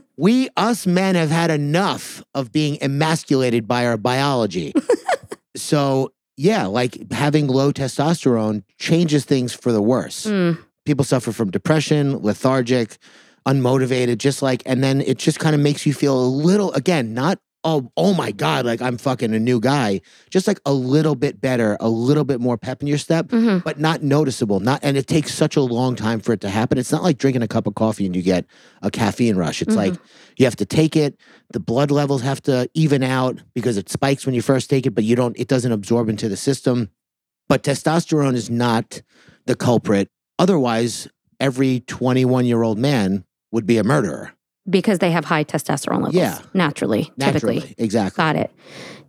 [LAUGHS] we, us men, have had enough of being emasculated by our biology. [LAUGHS] so, yeah, like having low testosterone changes things for the worse. Mm. People suffer from depression, lethargic, unmotivated, just like, and then it just kind of makes you feel a little, again, not, oh, oh my God, like I'm fucking a new guy, just like a little bit better, a little bit more pep in your step, Mhm. but not noticeable. Not, and it takes such a long time for it to happen. It's not like drinking a cup of coffee and you get a caffeine rush. It's like you have to take it, the blood levels have to even out because it spikes when you first take it, but you don't, it doesn't absorb into the system. But testosterone is not the culprit. Otherwise, every 21 year old man would be a murderer. Because they have high testosterone levels. Yeah. Naturally, Naturally. typically. Exactly. Got it.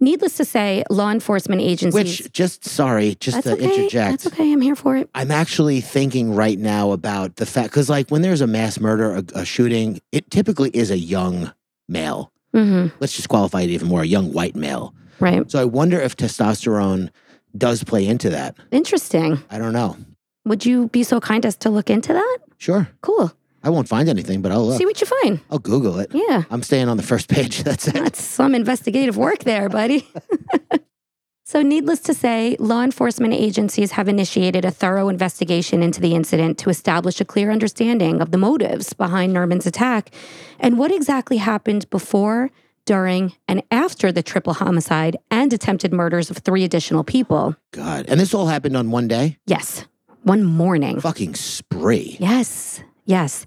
Needless to say, law enforcement agencies. Which, just sorry, just that's to okay. interject. That's okay. I'm here for it. I'm actually thinking right now about the fact, because like when there's a mass murder, a, a shooting, it typically is a young male. hmm Let's just qualify it even more a young white male. Right. So I wonder if testosterone does play into that. Interesting. I don't know. Would you be so kind as to look into that? Sure. Cool. I won't find anything, but I'll look. See what you find. I'll Google it. Yeah. I'm staying on the first [LAUGHS] page. That's it. That's some investigative work there, buddy. [LAUGHS] so, needless to say, law enforcement agencies have initiated a thorough investigation into the incident to establish a clear understanding of the motives behind Nermin's attack and what exactly happened before, during, and after the triple homicide and attempted murders of three additional people. God. And this all happened on one day? Yes, one morning. Fucking spree. Yes, yes.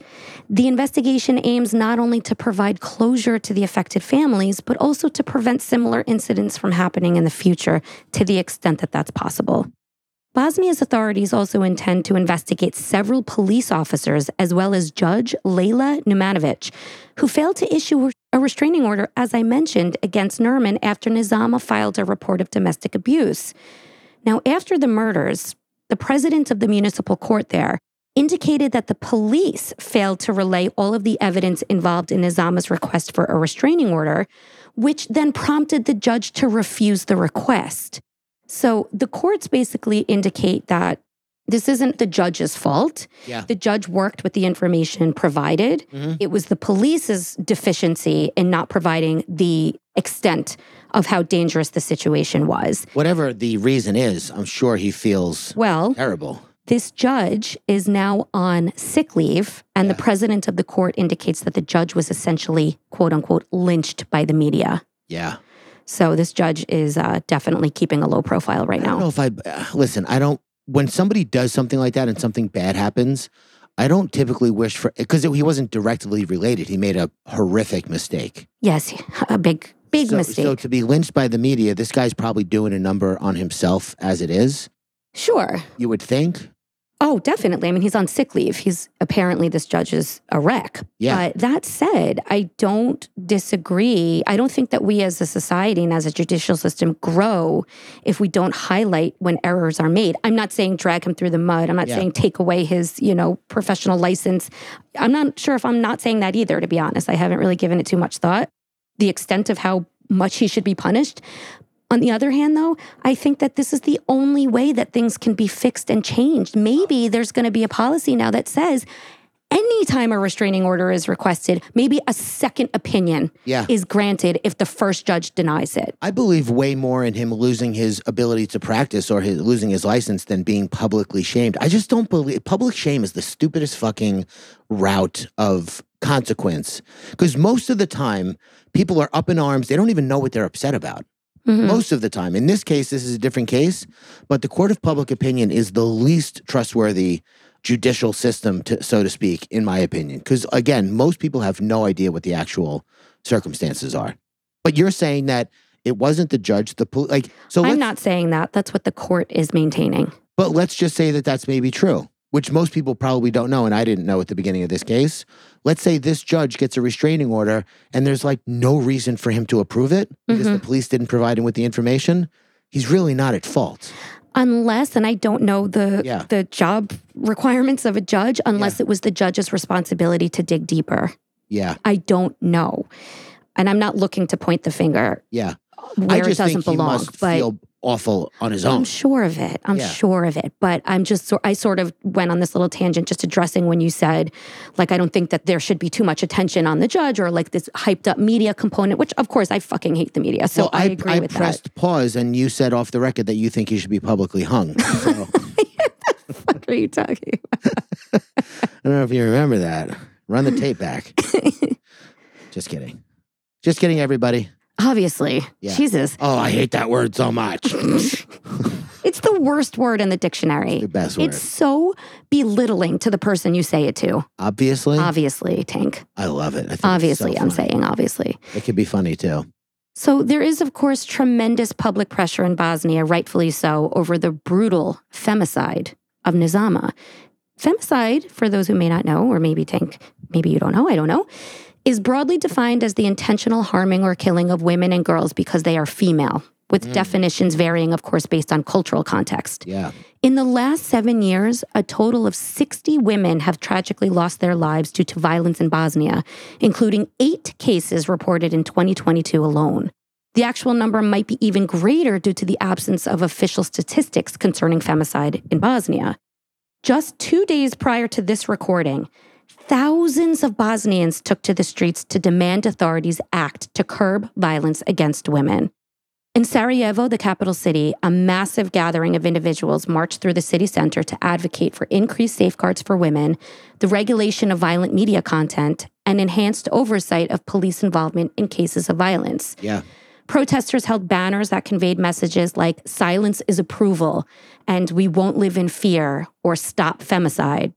The investigation aims not only to provide closure to the affected families, but also to prevent similar incidents from happening in the future to the extent that that's possible. Bosnia's authorities also intend to investigate several police officers as well as Judge Leila Numanovic, who failed to issue a restraining order, as I mentioned, against Nermin after Nizama filed a report of domestic abuse. Now, after the murders, the president of the municipal court there indicated that the police failed to relay all of the evidence involved in Nizama's request for a restraining order, which then prompted the judge to refuse the request. So the courts basically indicate that this isn't the judge's fault. Yeah. The judge worked with the information provided. Mm-hmm. It was the police's deficiency in not providing the extent of how dangerous the situation was. Whatever the reason is, I'm sure he feels Well, terrible. This judge is now on sick leave, and the president of the court indicates that the judge was essentially, quote unquote, lynched by the media. Yeah. So this judge is uh, definitely keeping a low profile right now. I don't know now. if I uh, listen. I don't. When somebody does something like that and something bad happens, I don't typically wish for because he wasn't directly related. He made a horrific mistake. Yes, a big, big so, mistake. So to be lynched by the media, this guy's probably doing a number on himself as it is. sure. You would think. Oh, definitely. I mean, he's on sick leave. He's apparently this judge is a wreck. Yeah. But that said, I don't disagree. I don't think that we as a society and as a judicial system grow if we don't highlight when errors are made. I'm not saying drag him through the mud. I'm not Yeah. saying take away his, you know, professional license. I'm not sure if I'm not saying that either, to be honest. I haven't really given it too much thought. The extent of how much he should be punished. On the other hand, though, I think that this is the only way that things can be fixed and changed. Maybe there's going to be a policy now that says anytime a restraining order is requested, maybe a second opinion Yeah. is granted if the first judge denies it. I believe way more in him losing his ability to practice or his losing his license than being publicly shamed. I just don't believe public shame is the stupidest fucking route of consequence. Because most of the time, people are up in arms. They don't even know what they're upset about. Mhm. Most of the time. In this case, this is a different case, but the court of public opinion is the least trustworthy judicial system, to, so to speak, in my opinion. Because again, most people have no idea what the actual circumstances are. But you're saying that it wasn't the judge, the pol- like. So I'm not saying that. That's what the court is maintaining. But let's just say that that's maybe true, which most people probably don't know. And I didn't know at the beginning of this case. Let's say this judge gets a restraining order and there's like no reason for him to approve it because Mm-hmm. the police didn't provide him with the information. He's really not at fault. unless and I don't know the Yeah. the job requirements of a judge unless it was the judge's responsibility to dig deeper. Yeah. I don't know. And I'm not looking to point the finger Yeah. where I it just doesn't think he belong, must but feel awful on his own. I'm sure of it. I'm Yeah. sure of it. But I'm just, I sort of went on this little tangent just addressing when you said, like, I don't think that there should be too much attention on the judge or like this hyped up media component, which of course I fucking hate the media. So well, I, agree I with pressed pause and you said off the record that you think he should be publicly hung. So that. [LAUGHS] What are you talking about? I don't know if you remember that. Run the tape back. [LAUGHS] Just kidding. Just kidding, everybody. Obviously. Yeah. Jesus. Oh, I hate that word so much. [LAUGHS] [LAUGHS] It's the worst word in the dictionary. the best word. It's so belittling to the person you say it to. Obviously, Obviously, Tank. I love it. I think Obviously, so I'm saying obviously. it could be funny too. So there is, of course, tremendous public pressure in Bosnia, rightfully so, over the brutal femicide of Nizama. Femicide, for those who may not know, or maybe think, maybe you don't know, I don't know, is broadly defined as the intentional harming or killing of women and girls because they are female, with mm. definitions varying, of course, based on cultural context. Yeah. In the last seven years, a total of 60 women have tragically lost their lives due to violence in Bosnia, including eight cases reported in 2022 alone. The actual number might be even greater due to the absence of official statistics concerning femicide in Bosnia. Just two days prior to this recording, thousands of Bosnians took to the streets to demand authorities act to curb violence against women. In Sarajevo, the capital city, a massive gathering of individuals marched through the city center to advocate for increased safeguards for women, the regulation of violent media content, and enhanced oversight of police involvement in cases of violence. Yeah. Protesters held banners that conveyed messages like silence is approval and we won't live in fear or stop femicide.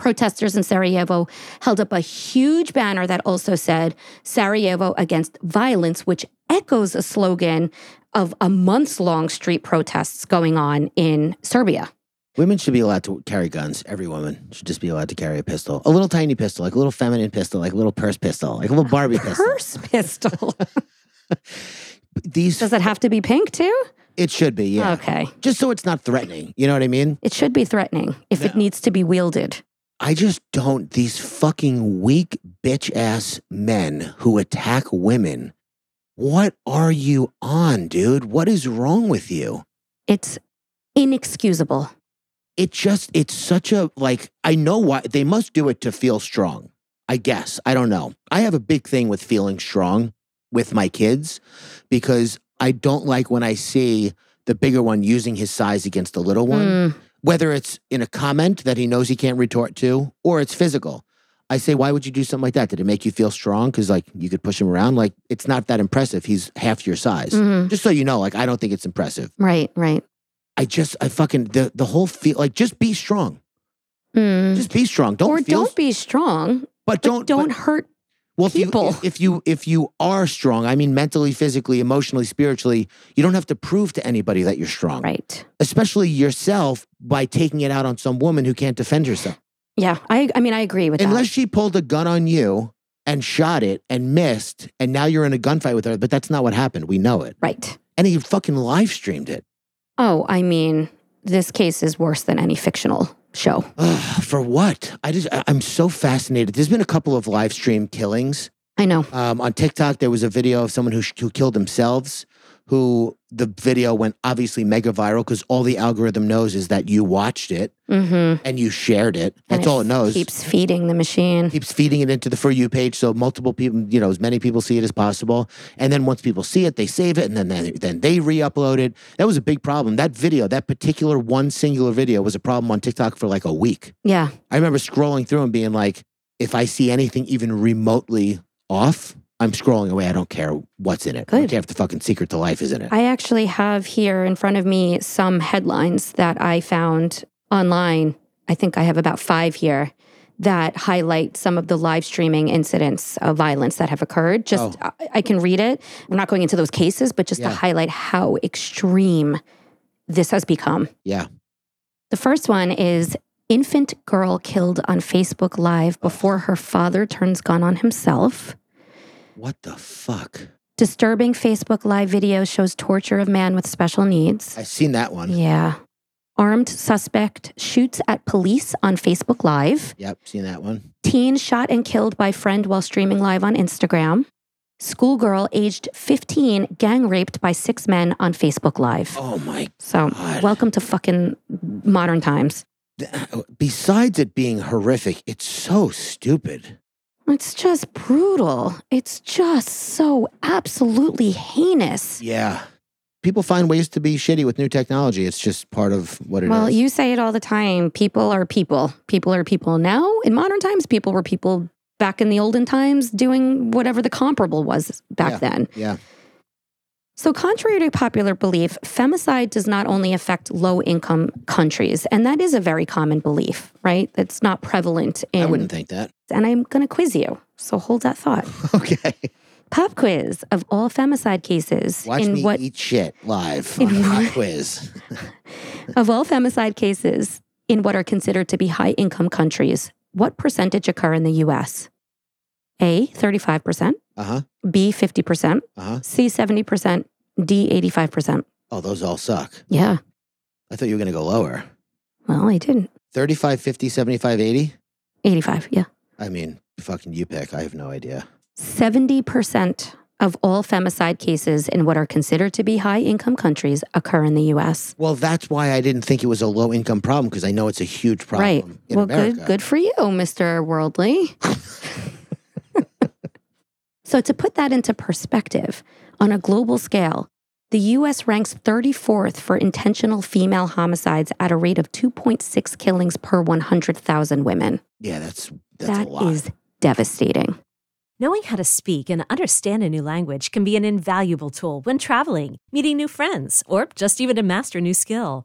Protesters in Sarajevo held up a huge banner that also said Sarajevo against violence, which echoes a slogan of a months long street protests going on in Serbia. Women should be allowed to carry guns. Every woman should just be allowed to carry a pistol. A little tiny pistol, like a little feminine pistol, like a little purse pistol, like a little Barbie [LAUGHS] pistol. Purse pistol. [LAUGHS] These, Does it have to be pink too? it should be, yeah. Okay. Just so it's not threatening. You know what I mean? It should be threatening if it needs to be wielded. I just don't. These fucking weak bitch ass men who attack women. What are you on, dude? What is wrong with you? It's inexcusable. It just, it's such a, like, I know why. They must do it to feel strong. I guess. I don't know. I have a big thing with feeling strong with my kids because I don't like when I see the bigger one using his size against the little one. Mm, whether it's in a comment that he knows he can't retort to or it's physical. I say, why would you do something like that? Did it make you feel strong? Because like you could push him around. Like it's not that impressive. He's half your size. mhm. Just so you know, like I don't think it's impressive. Right, right. I just, I fucking the the whole feel like just be strong. Mm. Just be strong. Don't or feel, don't be strong, but but don't don't but- hurt. Well, if people. you if you if you are strong, I mean mentally, physically, emotionally, spiritually, you don't have to prove to anybody that you're strong. Right. Especially yourself by taking it out on some woman who can't defend herself. Yeah. I. I mean, I agree with Unless that. Unless she pulled a gun on you and shot it and missed, and now you're in a gunfight with her, but that's not what happened. We know it. Right. And he fucking live streamed it. Oh, I mean, this case is worse than any fictional show. Ugh, for what? I just, I- I'm so fascinated. There's been a couple of live stream killings. I know. Um, on TikTok, there was a video of someone who, who killed themselves, who the video went obviously mega viral because all the algorithm knows is that you watched it Mm-hmm. and you shared it. That's all it knows. Keeps feeding the machine. keeps feeding it into the for you page so multiple people you know as many people see it as possible and then once people see it they save it and then then, then they re-upload it that was a big problem that video that particular one singular video was a problem on tiktok for like a week Yeah. i remember scrolling through and being like if i see anything even remotely off i'm scrolling away i don't care what's in it i don't Good. care if the fucking secret to life is in it I actually have here in front of me some headlines that I found online. I think I have about five here that highlight some of the live streaming incidents of violence that have occurred. Just, oh. I, I can read it. I'm not going into those cases, but just Yeah. to highlight how extreme this has become. yeah The first one is infant girl killed on Facebook Live before her father turns gun on himself. What the fuck? Disturbing Facebook Live video shows torture of man with special needs. I've seen that one. Yeah. Armed suspect shoots at police on Facebook Live. Yep, seen that one. Teen shot and killed by friend while streaming live on Instagram. Schoolgirl aged 15 gang raped by six men on Facebook Live. Oh my. so, God. welcome to fucking modern times. Uh, besides it being horrific, it's so stupid. It's just brutal. It's just so absolutely heinous. Yeah. People find ways to be shitty with new technology. It's just part of what it is. Well, you say it all the time. People are people. People are people now. In modern times, people were people back in the olden times doing whatever the comparable was back Yeah. then. Yeah. So, contrary to popular belief, femicide does not only affect low income countries, and that is a very common belief, right? That's not prevalent in. I wouldn't think that. And I'm going to quiz you. So, hold that thought. [LAUGHS] Okay. Pop quiz of all femicide cases Watch in me what eat shit live [LAUGHS] on pop quiz. [LAUGHS] of all femicide cases in what are considered to be high income countries, what percentage occur in the US? A, 35%, Uh huh. B, 50%, Uh huh. C, 70%, D, 85%. Oh, those all suck. Yeah. I thought you were going to go lower. Well, I didn't. 35, 50, 75, 80? 85, yeah. I mean, fucking you pick. I have no idea. 70% of all femicide cases in what are considered to be high income countries occur in the US. Well, that's why I didn't think it was a low income problem because I know it's a huge problem right. in well, America. good good for you, Mr. Worldly. [LAUGHS] so to put that into perspective, on a global scale, the US ranks 34th for intentional female homicides at a rate of 2.6 killings per 100,000 women. Yeah, that's that's That a lot. is devastating. Knowing how to speak and understand a new language can be an invaluable tool when traveling, meeting new friends, or just even to master a new skill.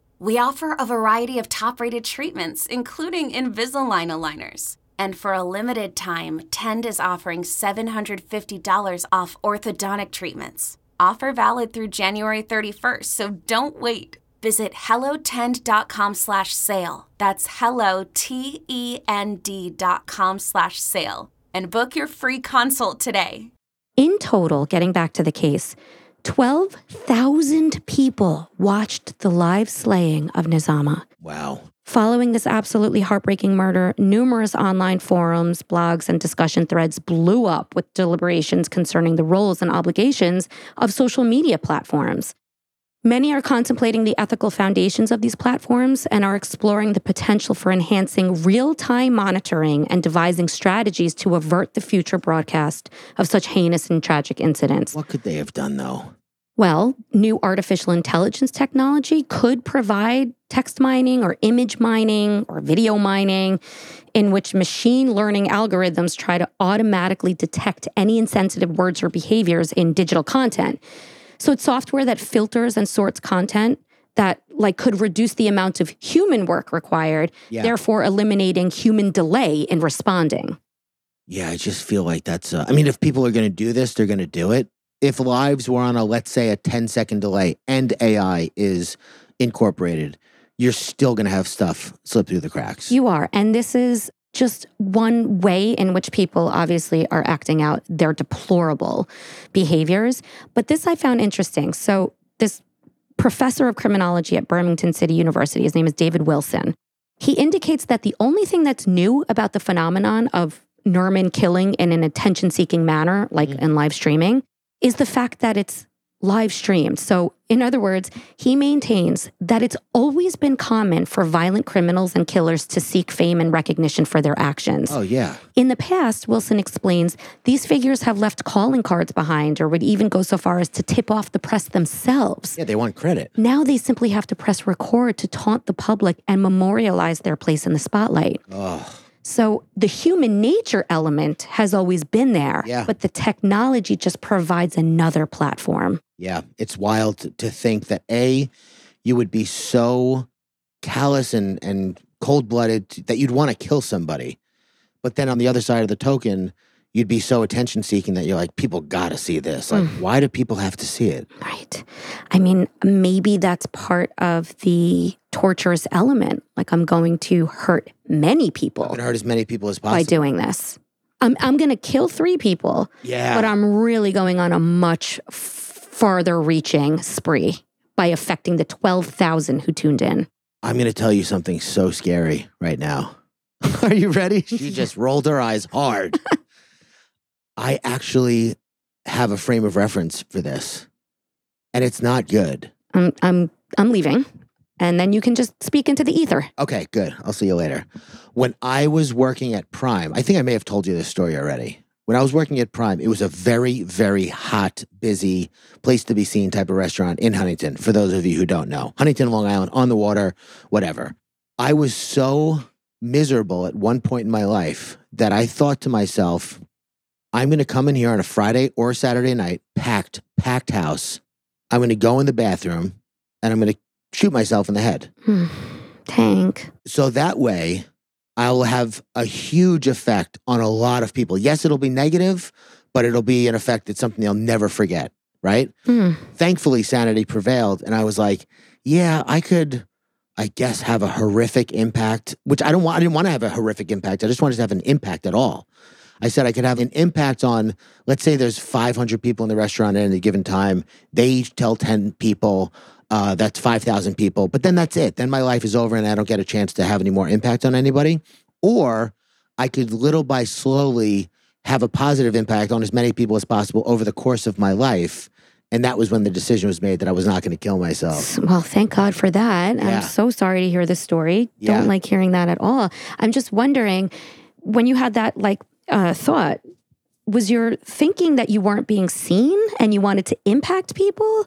We offer a variety of top rated treatments, including Invisalign aligners. And for a limited time, Tend is offering $750 off orthodontic treatments. Offer valid through January 31st, so don't wait. Visit hellotend.com slash sale. That's hello, T-E-N-D dot com slash sale. And book your free consult today. In total, getting back to the case, 12,000 people watched the live slaying of Nizama. wow. Following this absolutely heartbreaking murder, numerous online forums, blogs, and discussion threads blew up with deliberations concerning the roles and obligations of social media platforms. Many are contemplating the ethical foundations of these platforms and are exploring the potential for enhancing real time monitoring and devising strategies to avert the future broadcast of such heinous and tragic incidents. What could they have done though? Well, new artificial intelligence technology could provide text mining or image mining or video mining in which machine learning algorithms try to automatically detect any insensitive words or behaviors in digital content. So it's software that filters and sorts content that like could reduce the amount of human work required, Yeah. therefore eliminating human delay in responding. Yeah, I just feel like that's. Uh, I mean, if people are going to do this, they're going to do it. If lives were on a, let's say, a 10 second delay and AI is incorporated, you're still going to have stuff slip through the cracks. You are. And this is just one way in which people obviously are acting out their deplorable behaviors. But this I found interesting. So, this professor of criminology at Birmingham City University, his name is David Wilson, he indicates that the only thing that's new about the phenomenon of Nermin killing in an attention seeking manner, like mm. in live streaming, is the fact that it's live streamed. So, in other words, he maintains that it's always been common for violent criminals and killers to seek fame and recognition for their actions. Oh, yeah. In the past, Wilson explains, these figures have left calling cards behind or would even go so far as to tip off the press themselves. Yeah, they want credit. Now they simply have to press record to taunt the public and memorialize their place in the spotlight. Oh, So the human nature element has always been there, Yeah. but the technology just provides another platform. yeah. It's wild to, think that A, you would be so callous and, and cold blooded that you'd want to kill somebody. But then on the other side of the token, you'd be so attention seeking that you're like, people gotta see this. Like, mm. why do people have to see it? Right. I mean, maybe that's part of the torturous element. Like, I'm going to hurt many people. I'm people gonna hurt as many people as possible. by doing this. I'm, I'm going to kill three people, Yeah. but I'm really going on a much f- farther reaching spree by affecting the 12,000 who tuned in. I'm going to tell you something so scary right now. [LAUGHS] Are you ready? [LAUGHS] She just rolled her eyes hard. [LAUGHS] I actually have a frame of reference for this, and it's not good. I'm, I'm, I'm leaving. And then you can just speak into the ether. Okay, good. I'll see you later. When I was working at Prime, I think I may have told you this story already. When I was working at Prime, it was a very, very hot, busy place to be seen type of restaurant in Huntington, for those of you who don't know. Huntington, Long Island, on the water, whatever. I was so miserable at one point in my life that I thought to myself, I'm going to come in here on a Friday or Saturday night, packed, packed house. I'm going to go in the bathroom and I'm going to shoot myself in the head. Hmm. Tank. So that way, I'll have a huge effect on a lot of people. Yes, it'll be negative, but it'll be an effect that's something they'll never forget, right? Hmm. Thankfully, sanity prevailed. And I was like, yeah, I could, I guess, have a horrific impact, which I don't want. I didn't want to have a horrific impact. I just wanted to have an impact at all. I said I could have an impact on, let's say there's 500 people in the restaurant at any given time. They each tell 10 people, uh, that's 5,000 people. But then that's it. Then my life is over and I don't get a chance to have any more impact on anybody. Or I could little by slowly have a positive impact on as many people as possible over the course of my life. And that was when the decision was made that I was not going to kill myself. Well, thank God for that. Yeah. I'm so sorry to hear this story. Yeah. Don't like hearing that at all. I'm just wondering when you had that like uh, thought, was your thinking that you weren't being seen and you wanted to impact people?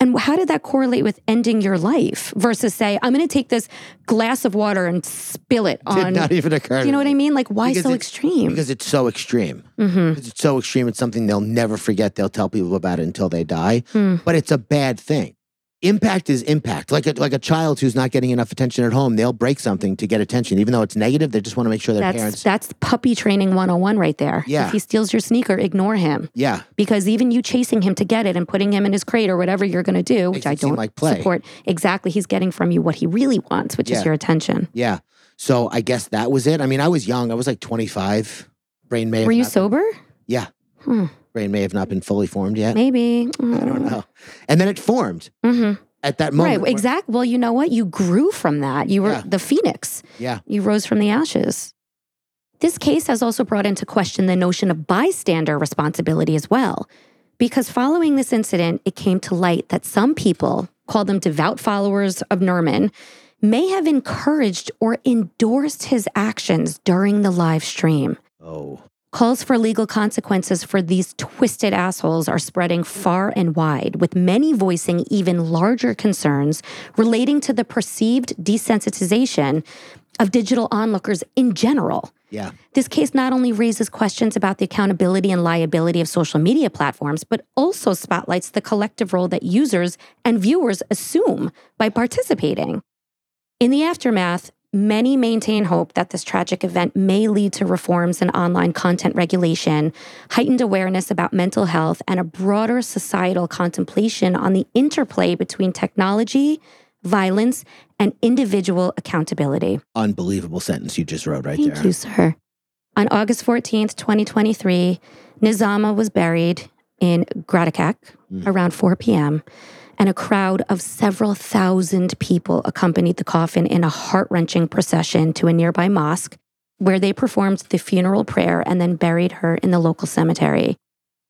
And how did that correlate with ending your life versus say, I'm going to take this glass of water and spill it Did on? not even occur. Do you know what. I mean? Like, why Because so extreme? Because it's so extreme. hmm Because it's so extreme. It's something they'll never forget. They'll tell people about it until they die. Hmm. But it's a bad thing. Impact is impact. Like a, like a child who's not getting enough attention at home, they'll break something to get attention. Even though it's negative, they just want to make sure their That's parents. that's puppy training 101 right there. Yeah. If he steals your sneaker, ignore him. yeah. because even you chasing him to get it and putting him in his crate or whatever you're going to do, which I don't like play. support, exactly, he's getting from you what he really wants, which Yeah. is your attention. Yeah. So I guess that was it. I mean, I was young. I was like 25. Brain may Were you been- sober? Yeah. Hmm. Brain may have not been fully formed yet. Maybe. I don't know. And then it formed hmm at that moment. Right. Exactly. Well, you know what? You grew from that. You were Yeah. the phoenix. Yeah. You rose from the ashes. This case has also brought into question the notion of bystander responsibility as well. Because following this incident, it came to light that some people, call them devout followers of Nermin, may have encouraged or endorsed his actions during the live stream. Oh. Calls for legal consequences for these twisted assholes are spreading far and wide, with many voicing even larger concerns relating to the perceived desensitization of digital onlookers in general. Yeah. This case not only raises questions about the accountability and liability of social media platforms, but also spotlights the collective role that users and viewers assume by participating. In the aftermath, many maintain hope that this tragic event may lead to reforms in online content regulation, heightened awareness about mental health, and a broader societal contemplation on the interplay between technology, violence, and individual accountability. Unbelievable sentence you just wrote right Thank there. you, sir. On August 14th, 2023, Nizama was buried in Gradacac mm. around 4 p.m., and a crowd of several thousand people accompanied the coffin in a heart wrenching procession to a nearby mosque where they performed the funeral prayer and then buried her in the local cemetery.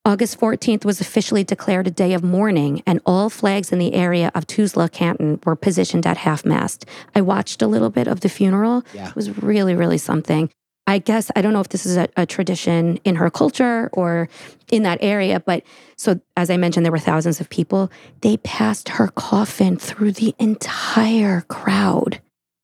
August 14th was officially declared a day of mourning, and all flags in the area of Tuzla, Canton were positioned at half mast. I watched a little bit of the funeral. Yeah. It was really, really something. I guess, I don't know if this is a, a tradition in her culture or in that area, but so as I mentioned, there were thousands of people. They passed her coffin through the entire crowd.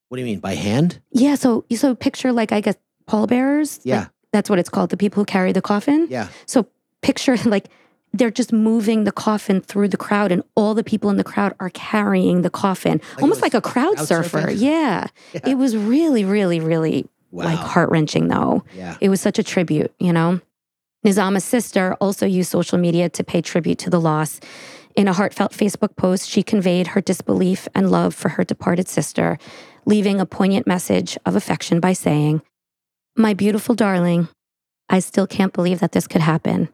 What do you mean by hand? Yeah, so so picture like I guess pallbearers. Yeah. Like, that's what it's called. The people who carry the coffin. Yeah. So picture [LAUGHS] like they're just moving the coffin through the crowd, and all the people in the crowd are carrying the coffin, it almost like a crowd, crowd surfer. surfing? Yeah. [LAUGHS] It was really, really, really like heart wrenching, though. Yeah. It was such a tribute, you know? Nizama's sister also used social media to pay tribute to the loss. In a heartfelt Facebook post, she conveyed her disbelief and love for her departed sister, leaving a poignant message of affection by saying, My beautiful darling, I still can't believe that this could happen.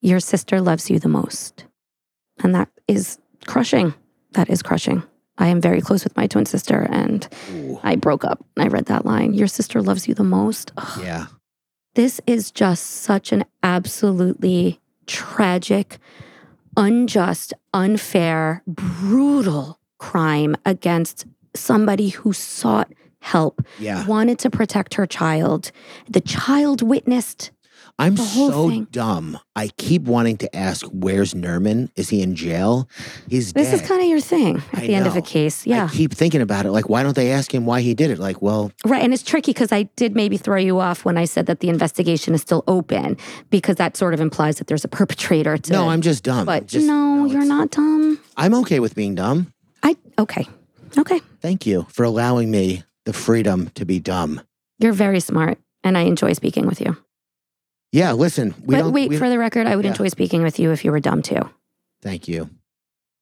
Your sister loves you the most. And that is crushing. That is crushing. I am very close with my twin sister, and Ooh. I broke up. I read that line. Your sister loves you the most. Ugh. Yeah. This is just such an absolutely tragic, unjust, unfair, brutal crime against somebody who sought help, Yeah. wanted to protect her child. The child witnessed. I'm so thing. dumb. I keep wanting to ask, where's Nermin? Is he in jail? He's This dead. is kind of your thing at I the end of a case. Yeah. I keep thinking about it. Like, why don't they ask him why he did it? Like, well, Right. And it's tricky because I did maybe throw you off when I said that the investigation is still open because that sort of implies that there's a perpetrator to. no, I'm just dumb. But Just- no, you're not dumb. I'm okay with being dumb. I, okay. Okay. Thank you for allowing me the freedom to be dumb. You're very smart and I enjoy speaking with you. Yeah, listen, we but don't. wait, we- for the record, I would Yeah. enjoy speaking with you if you were dumb too. Thank you.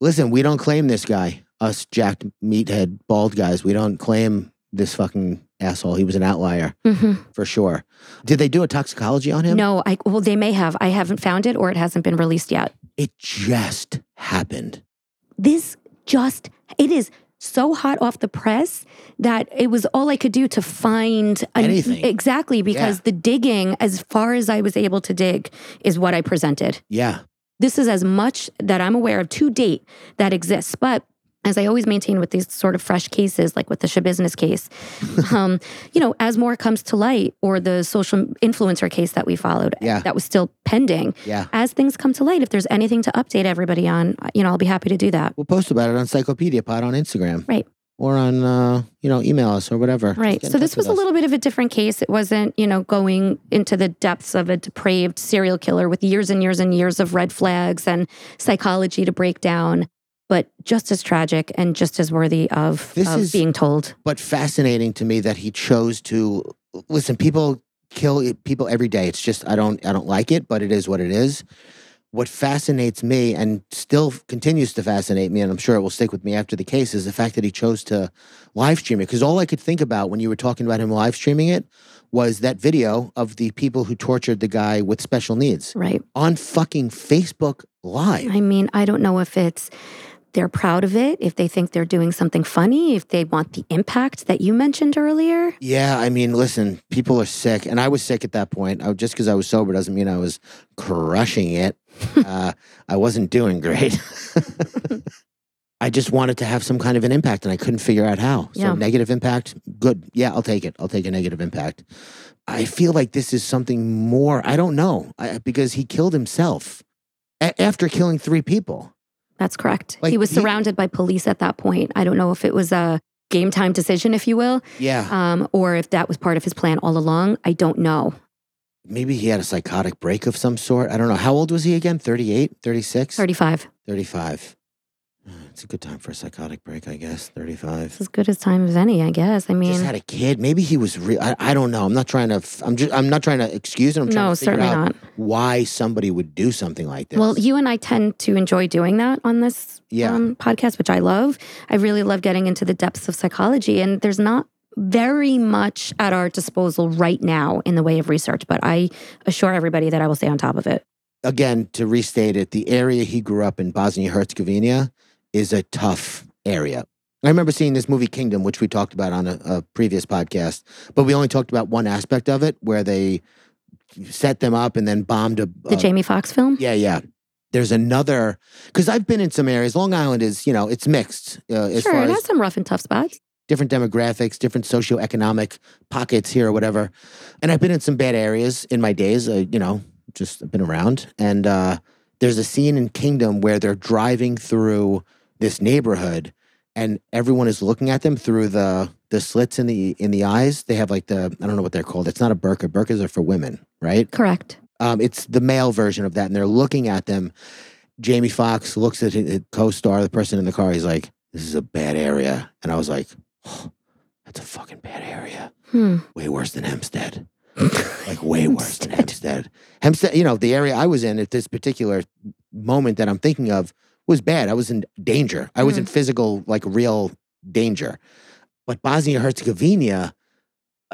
Listen, we don't claim this guy, us jacked meathead bald guys. We don't claim this fucking asshole. He was an outlier hmm for sure. Did they do a toxicology on him? No, I well, they may have. I haven't found it or it hasn't been released yet. It just happened. This just it is so hot off the press that it was all I could do to find an- Anything. exactly because Yeah. the digging, as far as I was able to dig, is what I presented. Yeah. This is as much that I'm aware of to date that exists. But as I always maintain with these sort of fresh cases, like with the Shabusiness case, [LAUGHS] um, you know, as more comes to light, or the social influencer case that we followed, Yeah. that was still pending. Yeah. As things come to light, if there's anything to update everybody on, you know, I'll be happy to do that. We'll post about it on Psychopedia Pod on Instagram. Right. Or on, uh, you know, email us or whatever. Right. So this was a little bit of a different case. It wasn't, you know, going into the depths of a depraved serial killer with years and years and years of red flags and psychology to break down, but just as tragic and just as worthy of, This of is- being told. but fascinating to me that he chose to listen people kill people every day it's just i don't i don't like it but it is what it is what fascinates me and still continues to fascinate me and i'm sure it will stick with me after the case is the fact that he chose to live stream it because all i could think about when you were talking about him live streaming it was that video of the people who tortured the guy with special needs Right. on fucking facebook live I mean, I don't know if it's they're proud of it, if they think they're doing something funny, if they want the impact that you mentioned earlier. Yeah, I mean, listen, people are sick, and I was sick at that point. I, just because I was sober doesn't mean I was crushing it. [LAUGHS] uh, I wasn't doing great. [LAUGHS] I just wanted to have some kind of an impact, and I couldn't figure out how. So Yeah. negative impact, good. Yeah, I'll take it. I'll take a negative impact. I feel like this is something more. I don't know I, because he killed himself a- after killing three people. That's correct. Like, he was he- surrounded by police at that point. I don't know if it was a game time decision, if you will, Yeah, um, or if that was part of his plan all along. I don't know. maybe he had a psychotic break of some sort. I don't know. How old was he again? 38, 36? 35. 35. It's a good time for a psychotic break, I guess. 35. It's as good as time as any, I guess. I mean, just had a kid. Maybe he was real. I, I don't know. I'm not trying to. f- I'm just. I'm not trying to excuse him. I'm trying no, to figure certainly out not. why somebody would do something like this. Well, you and I tend to enjoy doing that on this Yeah. um, podcast, which I love. I really love getting into the depths of psychology, and there's not very much at our disposal right now in the way of research, but I assure everybody that I will stay on top of it. again, to restate it, the area he grew up in, Bosnia Herzegovina, is a tough area. I remember seeing this movie Kingdom, which we talked about on a, a previous podcast, but we only talked about one aspect of it where they set them up and then bombed a. The a- Jamie Foxx film? Yeah, yeah. There's another because I've been in some areas. Long Island is, you know, it's mixed uh, as sure, it as has some rough and tough spots. different demographics, different socioeconomic pockets here or whatever. And I've been in some bad areas in my days, uh, you know, just been around. And uh, there's a scene in Kingdom where they're driving through this neighborhood and everyone is looking at them through the the slits in the in the eyes. They have like the I don't know what they're called. It's not a burqa. Burqas are for women, right? Correct. Um, it's the male version of that, and they're looking at them. Jamie Foxx looks at his co-star, the person in the car. He's like, "This is a bad area," and I was like, oh, "That's a fucking bad area. Hmm. Way worse than Hempstead. [LAUGHS] like way worse than Hempstead. Hempstead, you know, the area I was in at this particular moment that I'm thinking of was bad. I was in danger. I was in physical, like real danger. But Bosnia Herzegovina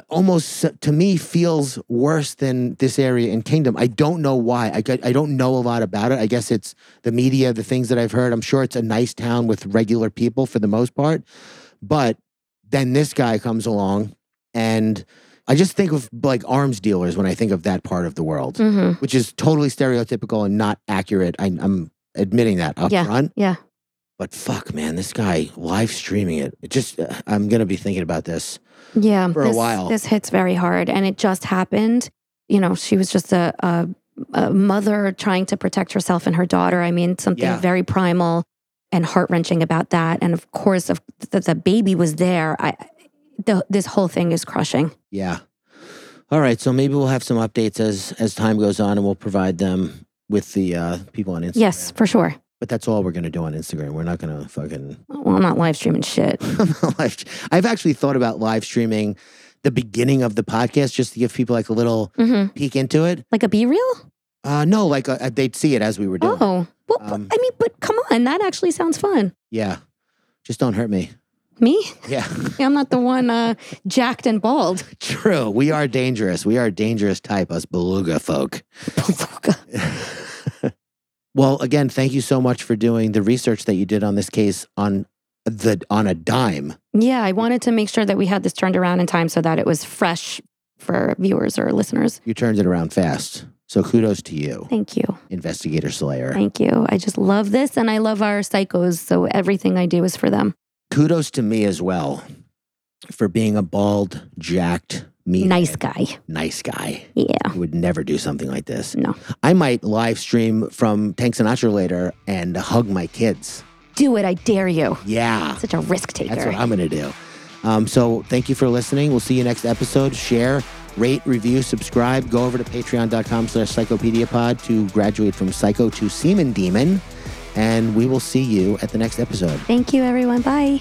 almost to me feels worse than this area in Kingdom. I don't know why. I I don't know a lot about it. I guess it's the media, the things that I've heard. I'm sure it's a nice town with regular people for the most part. But then this guy comes along and I just think of like arms dealers when I think of that part of the world, hmm which is totally stereotypical and not accurate. I, I'm admitting that up Yeah. front. Yeah. But fuck, man, this guy live streaming it. It just, uh, I'm going to be thinking about this. Yeah. For a while. This hits very hard. And it just happened. You know, she was just a, a, a mother trying to protect herself and her daughter. I mean, something Yeah. very primal and heart wrenching about that. And of course, of the, the baby was there. I, the, this whole thing is crushing. Yeah. All right. So maybe we'll have some updates as as time goes on, and we'll provide them with the uh, people on Instagram. Yes, for sure. But that's all we're gonna do on Instagram. We're not gonna fucking. Well, I'm not live streaming shit. [LAUGHS] live. I've actually thought about live streaming the beginning of the podcast just to give people like a little hmm peek into it. Like a B reel? Uh, no, like uh, they'd see it as we were doing. Oh, well, Um, I mean, but come on, that actually sounds fun. Yeah. Just don't hurt me. Me? Yeah. [LAUGHS] I'm not the one uh, jacked and bald. True. We are dangerous. We are a dangerous type, us beluga folk. [LAUGHS] well, again, thank you so much for doing the research that you did on this case on the on a dime. yeah, I wanted to make sure that we had this turned around in time so that it was fresh for viewers or listeners. You turned it around fast. So kudos to you, Thank you. investigator Slater. Thank you. I just love this and I love our psychos. So everything I do is for them. Kudos to me as well for being a bald, jacked, mean, Nice guy. nice guy. Yeah. who would never do something like this. No. I might live stream from Tank Sinatra later and hug my kids. Do it. I dare you. Yeah. Such a risk taker. That's what I'm going to do. Um, so thank you for listening. We'll see you next episode. Share, rate, review, subscribe. Go over to patreon.com slash psychopediapod to graduate from psycho to semen demon. And we will see you at the next episode. Thank you, everyone. Bye.